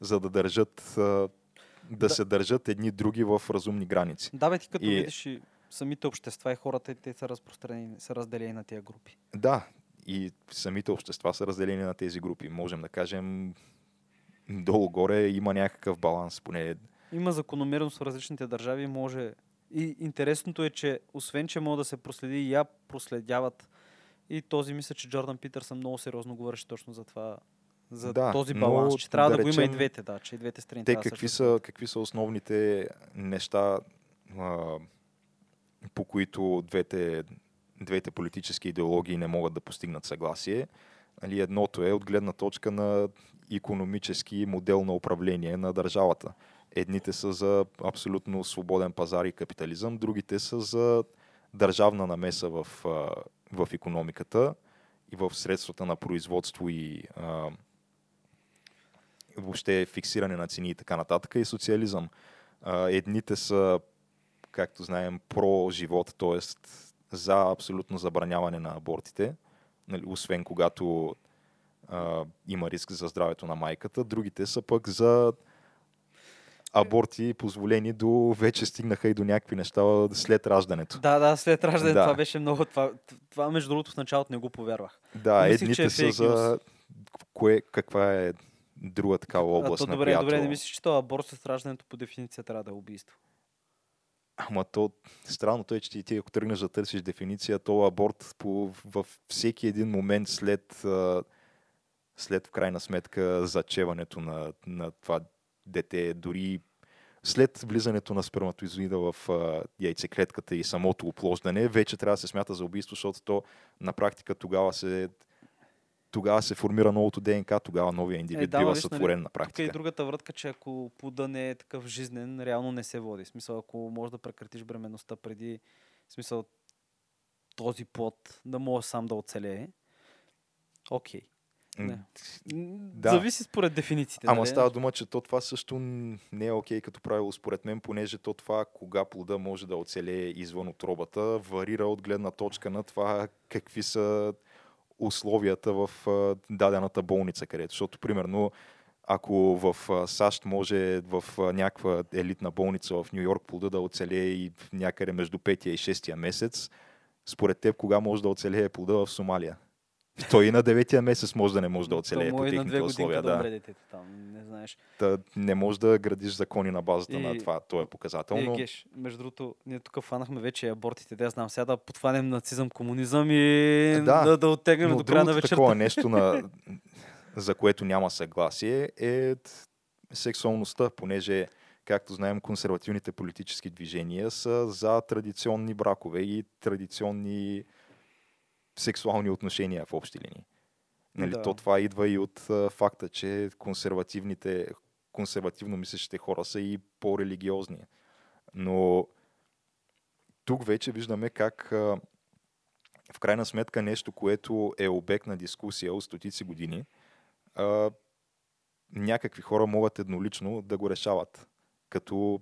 за да държат да, Да. се държат едни други в разумни граници. Да, бе, ти като И- видиш и самите общества и хората, те са разпространени, са разделени на тия групи. Да, и самите общества са разделени на тези групи. Можем да кажем, долу-горе има някакъв баланс, поне Има закономерност в различните държави, може... И интересното е, че освен, че могат да се проследи, я проследяват. И този мисля, че Джордан Питърсън много сериозно говореше точно за това, за Да, този но баланс, че трябва да, да го има и речем, двете, да, че и двете страни те да какви са, какви са основните неща, а, по които двете, двете политически идеологии не могат да постигнат съгласие. Нали, едното е от гледна точка на економически модел на управление на държавата. Едните са за абсолютно свободен пазар и капитализъм, другите са за държавна намеса в, в економиката и в средствата на производство и а, въобще фиксиране на цени и така нататък и социализъм. А, едните са, както знаем, про-живот, т.е. за абсолютно забраняване на абортите, нали, освен когато а, има риск за здравето на майката. Другите са пък за аборти, позволени до... Вече стигнаха и до някакви неща след раждането. Да, да, след раждане Да. това беше много... Това, това, между другото, в началото не го повярвах. Да, Мислих, едните е са за... Кое, каква е друга такава А, област, то, на добре, която... добре, не мислиш, че това аборт с раждането по дефиниция трябва да е убийство. Ама то, странното е, че ти, ти ако тръгнеш да търсиш дефиниция, то аборт по, във всеки един момент след, а, след в крайна сметка зачеването на, на това дете, дори след влизането на сперматоизоида в а, яйцеклетката и самото оплождане, вече трябва да се смята за убийство, защото то на практика тогава се тогава се формира новото ДНК, тогава новия индивид Е, да, бива виж, нали, сътворен на Тук е и практика. другата вратка, че ако плода не е такъв жизнен, реално не се води. В смисъл, ако можеш да прекратиш бременността преди, в смисъл, този плод да може сам да оцелее, окей. не. М, Да. Зависи според дефинициите. Ама нали? става дума, че то това също не е окей като правило според мен, понеже то това кога плода може да оцелее извън отробата, варира от гледна точка на това какви са условията в дадената болница, където. Защото, примерно, ако в САЩ може в някаква елитна болница в Нью Йорк плода да оцелее и някъде между петия и шестия месец, според теб кога може да оцелее плода в Сомалия? Той и на деветия месец може да не може да оцелее по на техните условия. да умре детето там, не знаеш. Та, не може да градиш закони на базата на И- това. То е показател. Е, геш, между другото, ние тук фанахме вече абортите, да знам сега да подхванем нацизъм, комунизъм и Да, да, да оттегнем до края на вечерта. такова нещо, на... <laughs> за което няма съгласие, е сексуалността, понеже, както знаем, консервативните политически движения са за традиционни бракове и традиционни сексуални отношения в общи линии. Нали, Да. То това идва и от а, факта, че консервативните, консервативно мислещите хора са и по-религиозни. Но тук вече виждаме как а, в крайна сметка нещо, което е обект на дискусия от стотици години, а, някакви хора могат еднолично да го решават, като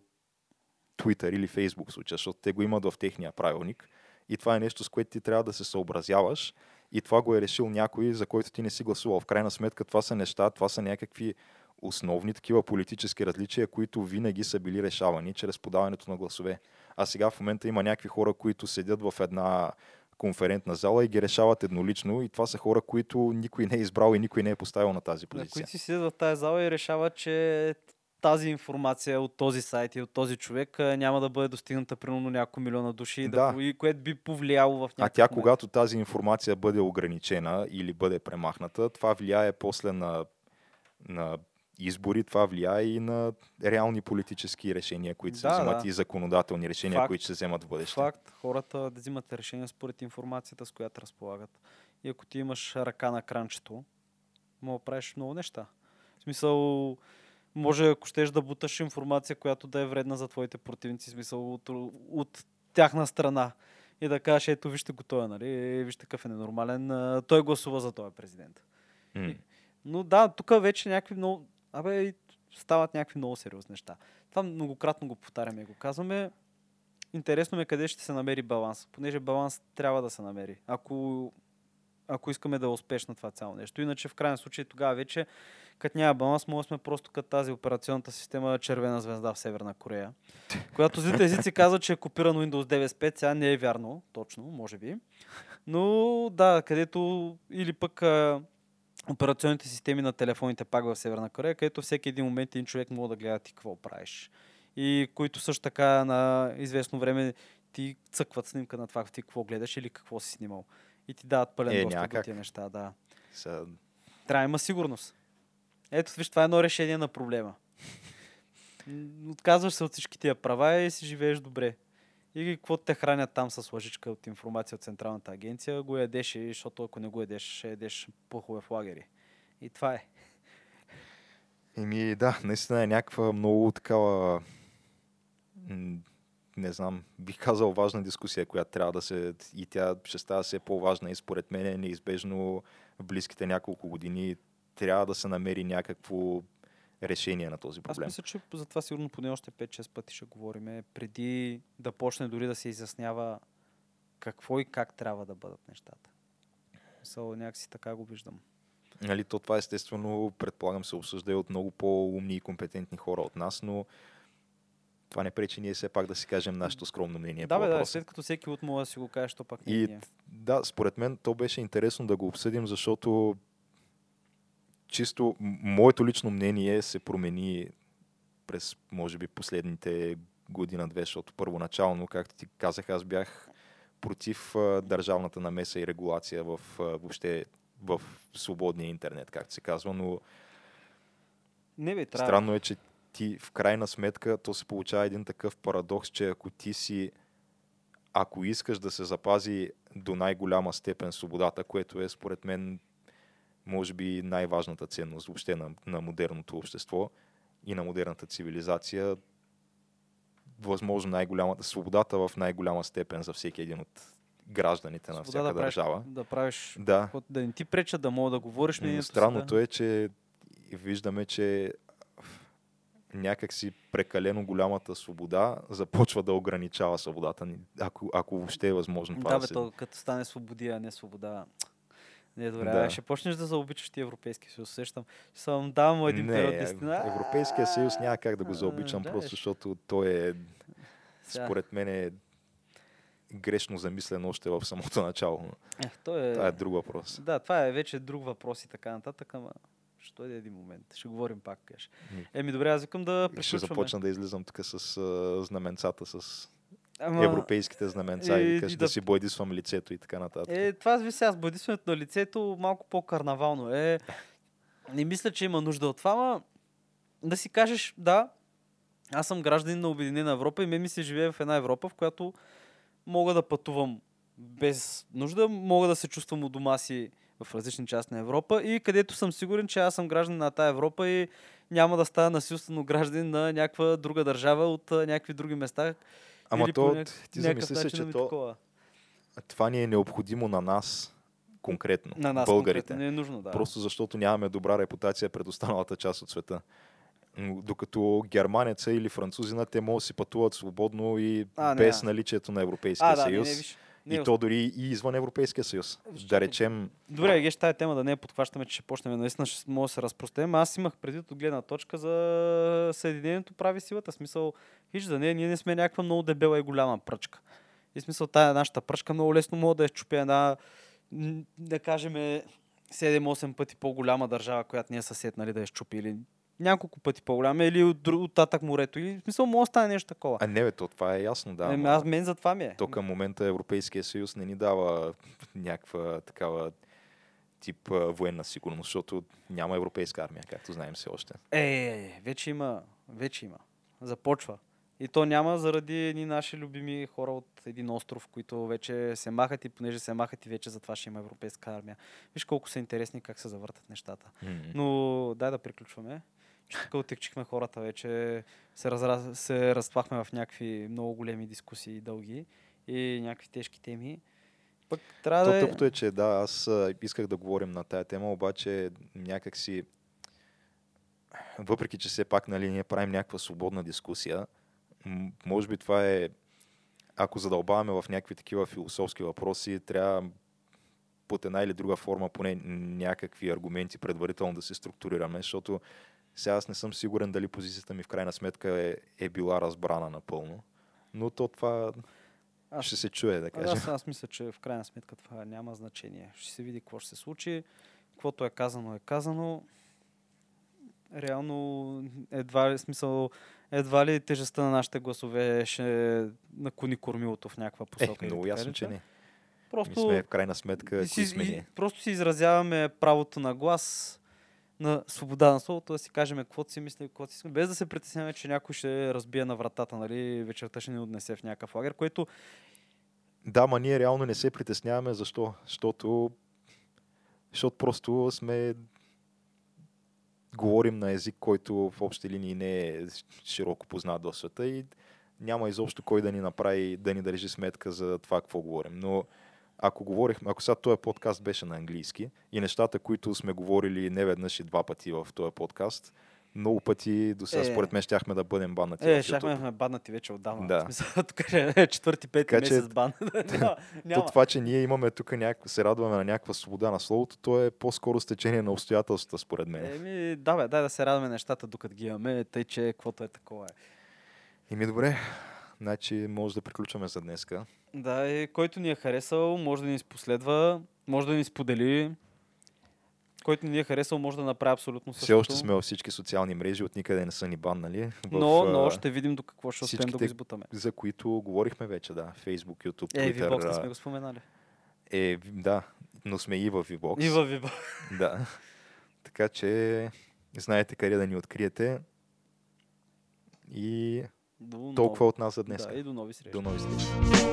Twitter или Facebook случая, защото те го имат в техния правилник и това е нещо, с което ти трябва да се съобразяваш и това го е решил някой, за който ти не си гласувал. В крайна сметка това са неща, това са някакви основни такива политически различия, които винаги са били решавани чрез подаването на гласове. А сега в момента има някакви хора, които седят в една конферентна зала и ги решават еднолично и това са хора, които никой не е избрал и никой не е поставил на тази позиция. които си седят в тази зала и решават, че тази информация от този сайт и от този човек няма да бъде достигната примерно няколко милиона души, и да. Да. и което би повлияло в някакъв А тя, момент. когато тази информация бъде ограничена или бъде премахната, това влияе после на, на избори, това влияе и на реални политически решения, които се Да, вземат да. и законодателни решения, Факт. които се вземат в бъдеще. Факт, хората да взимат решения според информацията, с която разполагат. И ако ти имаш ръка на кранчето, мога да правиш много неща. В смисъл, може, ако щеш да буташ информация, която да е вредна за твоите противници, смисъл от, от тяхна страна. И да кажеш, ето вижте го той, нали? Е, вижте какъв е ненормален. Той гласува за този президент. М. Но да, тук вече някакви много... Абе, стават някакви много сериозни неща. Това многократно го повтаряме и го казваме. Интересно ме къде ще се намери баланс, понеже баланс трябва да се намери. Ако, ако искаме да е успешно това цяло нещо. Иначе в крайен случай тогава вече, като няма баланс, може сме просто като тази операционната система Червена звезда в Северна Корея, <laughs> която злите езици казват, че е копирано Windows 9.5, сега не е вярно, точно, може би. Но да, където или пък а, операционните системи на телефоните пак в Северна Корея, където всеки един момент един човек може да гледа ти какво правиш. И които също така на известно време ти цъкват снимка на това ти какво гледаш или какво си снимал. И ти дават пълен Е, достъп няма до тия неща. Да. Сега, Трябва има сигурност. Ето, виж, това е едно решение на проблема. Отказваш се от всички тия права и си живееш добре. И какво те хранят там с лъжичка от информация от Централната агенция, го ядеш, защото ако не го ядеш, ще ядеш пухове в лагери. И това е. Еми да, наистина е някаква много такава, не знам, бих казал важна дискусия, която трябва да се, и тя ще става все по-важна и според мен е неизбежно в близките няколко години трябва да се намери някакво решение на този Аз проблем. мисля, че за това сигурно поне още 5-6 пъти ще говорим, преди да почне дори да се изяснява какво и как трябва да бъдат нещата. Мисъл, някакси така го виждам. Нали, то това естествено, предполагам, се обсъжда и от много по-умни и компетентни хора от нас, но това не пречи ние все пак да си кажем нашето скромно мнение да, по бе, да, след като всеки от му да си го каже, то пак не е И ние. да, според мен то беше интересно да го обсъдим, защото чисто моето лично мнение се промени през, може би, последните година-две, защото първоначално, както ти казах, аз бях против а, държавната намеса и регулация в а, въобще в свободния интернет, както се казва, но Не бе, трябва. Странно е, че ти в крайна сметка то се получава един такъв парадокс, че ако ти си ако искаш да се запази до най-голяма степен свободата, което е според мен може би най-важната ценност въобще на, на модерното общество и на модерната цивилизация, възможно най-голямата свободата в най-голяма степен за всеки един от гражданите на Свобода всяка да правиш, държава. да правиш Да, да не ти пречат, да мога да говориш но странното да... е, че виждаме, че някакси прекалено голямата свобода започва да ограничава свободата ни, ако, ако въобще е възможно това Да, да, бе, се... то като стане свободи, а не свобода. Не е добре. Да. Да. Ще почнеш да заобичаш ти Европейски съюз. Сещам. Ще съм давам един не, период десетина. Европейския съюз няма как да го А, заобичам, да, просто защото той е, според мен е грешно замислен още в самото начало. Е, то е... Това е друг въпрос. Да, това е вече друг въпрос и така нататък, ама ще дойде един момент. Ще говорим пак. Ми, Еми, добре, аз викам да Ще приключваме. започна да излизам тук с а, знаменцата, с Ама, европейските знаменца е, и и да- да си бойдисвам лицето и така нататък. Е, това ви сега с бъдисването на лицето малко по-карнавално е. Не мисля, че има нужда от това, ама да си кажеш, да, аз съм гражданин на Обединена Европа и ме ми се живее в една Европа, в която мога да пътувам без нужда, мога да се чувствам у дома си в различни части на Европа и където съм сигурен, че аз съм гражданин на тази Европа и няма да стана насилствено гражданин на някаква друга държава от някакви други места. Ама или то, няк- ти замисли се, че то, такова. това ни е необходимо на нас конкретно, На нас българите. конкретно не е нужно, да. Просто защото нямаме добра репутация пред останалата част от света. Докато германеца или французина, те могат да си пътуват свободно и А, не, без наличието на Европейския а, да, не, съюз. не, виж. Не, и то дори и извън Европейския съюз. Защото- Да речем, Добре, геш, тая тема да не я подхващаме, че ще почнем наистина, ще може да се разпростем. Аз имах предвид от гледна точка за Съединението прави силата. Смисъл, виж, да не, ние не сме някаква много дебела и голяма пръчка. И смисъл, тая нашата пръчка много лесно мога да щупя една, да кажем, 7-8 пъти по-голяма държава, която не е съсед, нали, да я щупи. Или няколко пъти по-голяма, или от, от татък морето. Или, в смисъл, може да стане нещо такова. а не бе, то това е ясно, да. Ама аз мен за това ми е. То към момента Европейския съюз не ни дава <laughs> някаква такава тип а, военна сигурност, защото няма европейска армия, както знаем все още. Е, е, е, вече има, вече има. Започва. И то няма заради едни наши любими хора от един остров, които вече се махат и понеже се махат и вече затова ще има европейска армия. Виж колко са интересни как се завъртат нещата. М. Но дай да приключваме. Че така отекчихме хората вече. Се, разра... се разтвахме в някакви много големи дискусии, дълги и някакви тежки теми. Пък трябва То да е... тъпото е, че да, аз исках да говорим на тая тема, обаче някак си, въпреки че все пак нали, ние правим някаква свободна дискусия, може би това е, ако задълбаваме в някакви такива философски въпроси, трябва под една или друга форма поне някакви аргументи предварително да се структурираме, защото сега аз не съм сигурен дали позицията ми в крайна сметка е, е била разбрана напълно. Но то това Аз- ще се чуе, да кажем. Аз, аз мисля, че в крайна сметка това няма значение. Ще се види какво ще се случи. Каквото е казано, е казано. Реално, едва ли, смисъл, едва ли тежестта на нашите гласове ще наклони кормилото в някаква посока. Е, много така ясно, че не. Просто, Ми сме в крайна сметка, си, сме ние. просто си изразяваме правото на глас, на свобода на словото, да си кажем каквото си мислим, каквото си искаме, без да се притесняваме, че някой ще разбие на вратата, нали, вечерта ще ни отнесе в някакъв лагер, което Да, ма ние реално не се притесняваме, защо? Защото, защото просто сме говорим на език, който в общи линии не е широко познат в света и няма изобщо кой да ни направи, да ни държи сметка за това, какво говорим. Но ако говорихме, ако сега този подкаст беше на английски и нещата, които сме говорили не веднъж и два пъти в този подкаст, много пъти до сега, Е. според мен, щяхме да бъдем баннати Е, щяхме да сме баднати вече отдавна. Да. Смисъл, <laughs> тук е четвърти, пети Така че- месец бан. <laughs> <laughs> няма, То това, че ние имаме тук някаква, се радваме на някаква свобода на словото, то е по-скоро стечение на обстоятелствата, според мен. Еми, да, бе, дай да се радваме нещата, докато ги имаме, тъй, че каквото е такова е. Еми добре, значи може да приключваме за днеска. Да, и който ни е харесал, може да ни последва, може да ни сподели. Който ни е харесал, може да направи абсолютно същото. Все още сме във всички социални мрежи, от никъде не са ни баннали. В, Но, но ще видим до какво ще успеем да го избутаме. За които говорихме вече, да. Facebook, YouTube, Е, Twitter. Vbox не сме го споменали. Е, да, но сме и в VBOX. И във Vbox. <laughs> Да. Така че знаете къде да ни откриете. И До толкова нови- от нас за днес. Да, и до нови срещи. До нови срещи.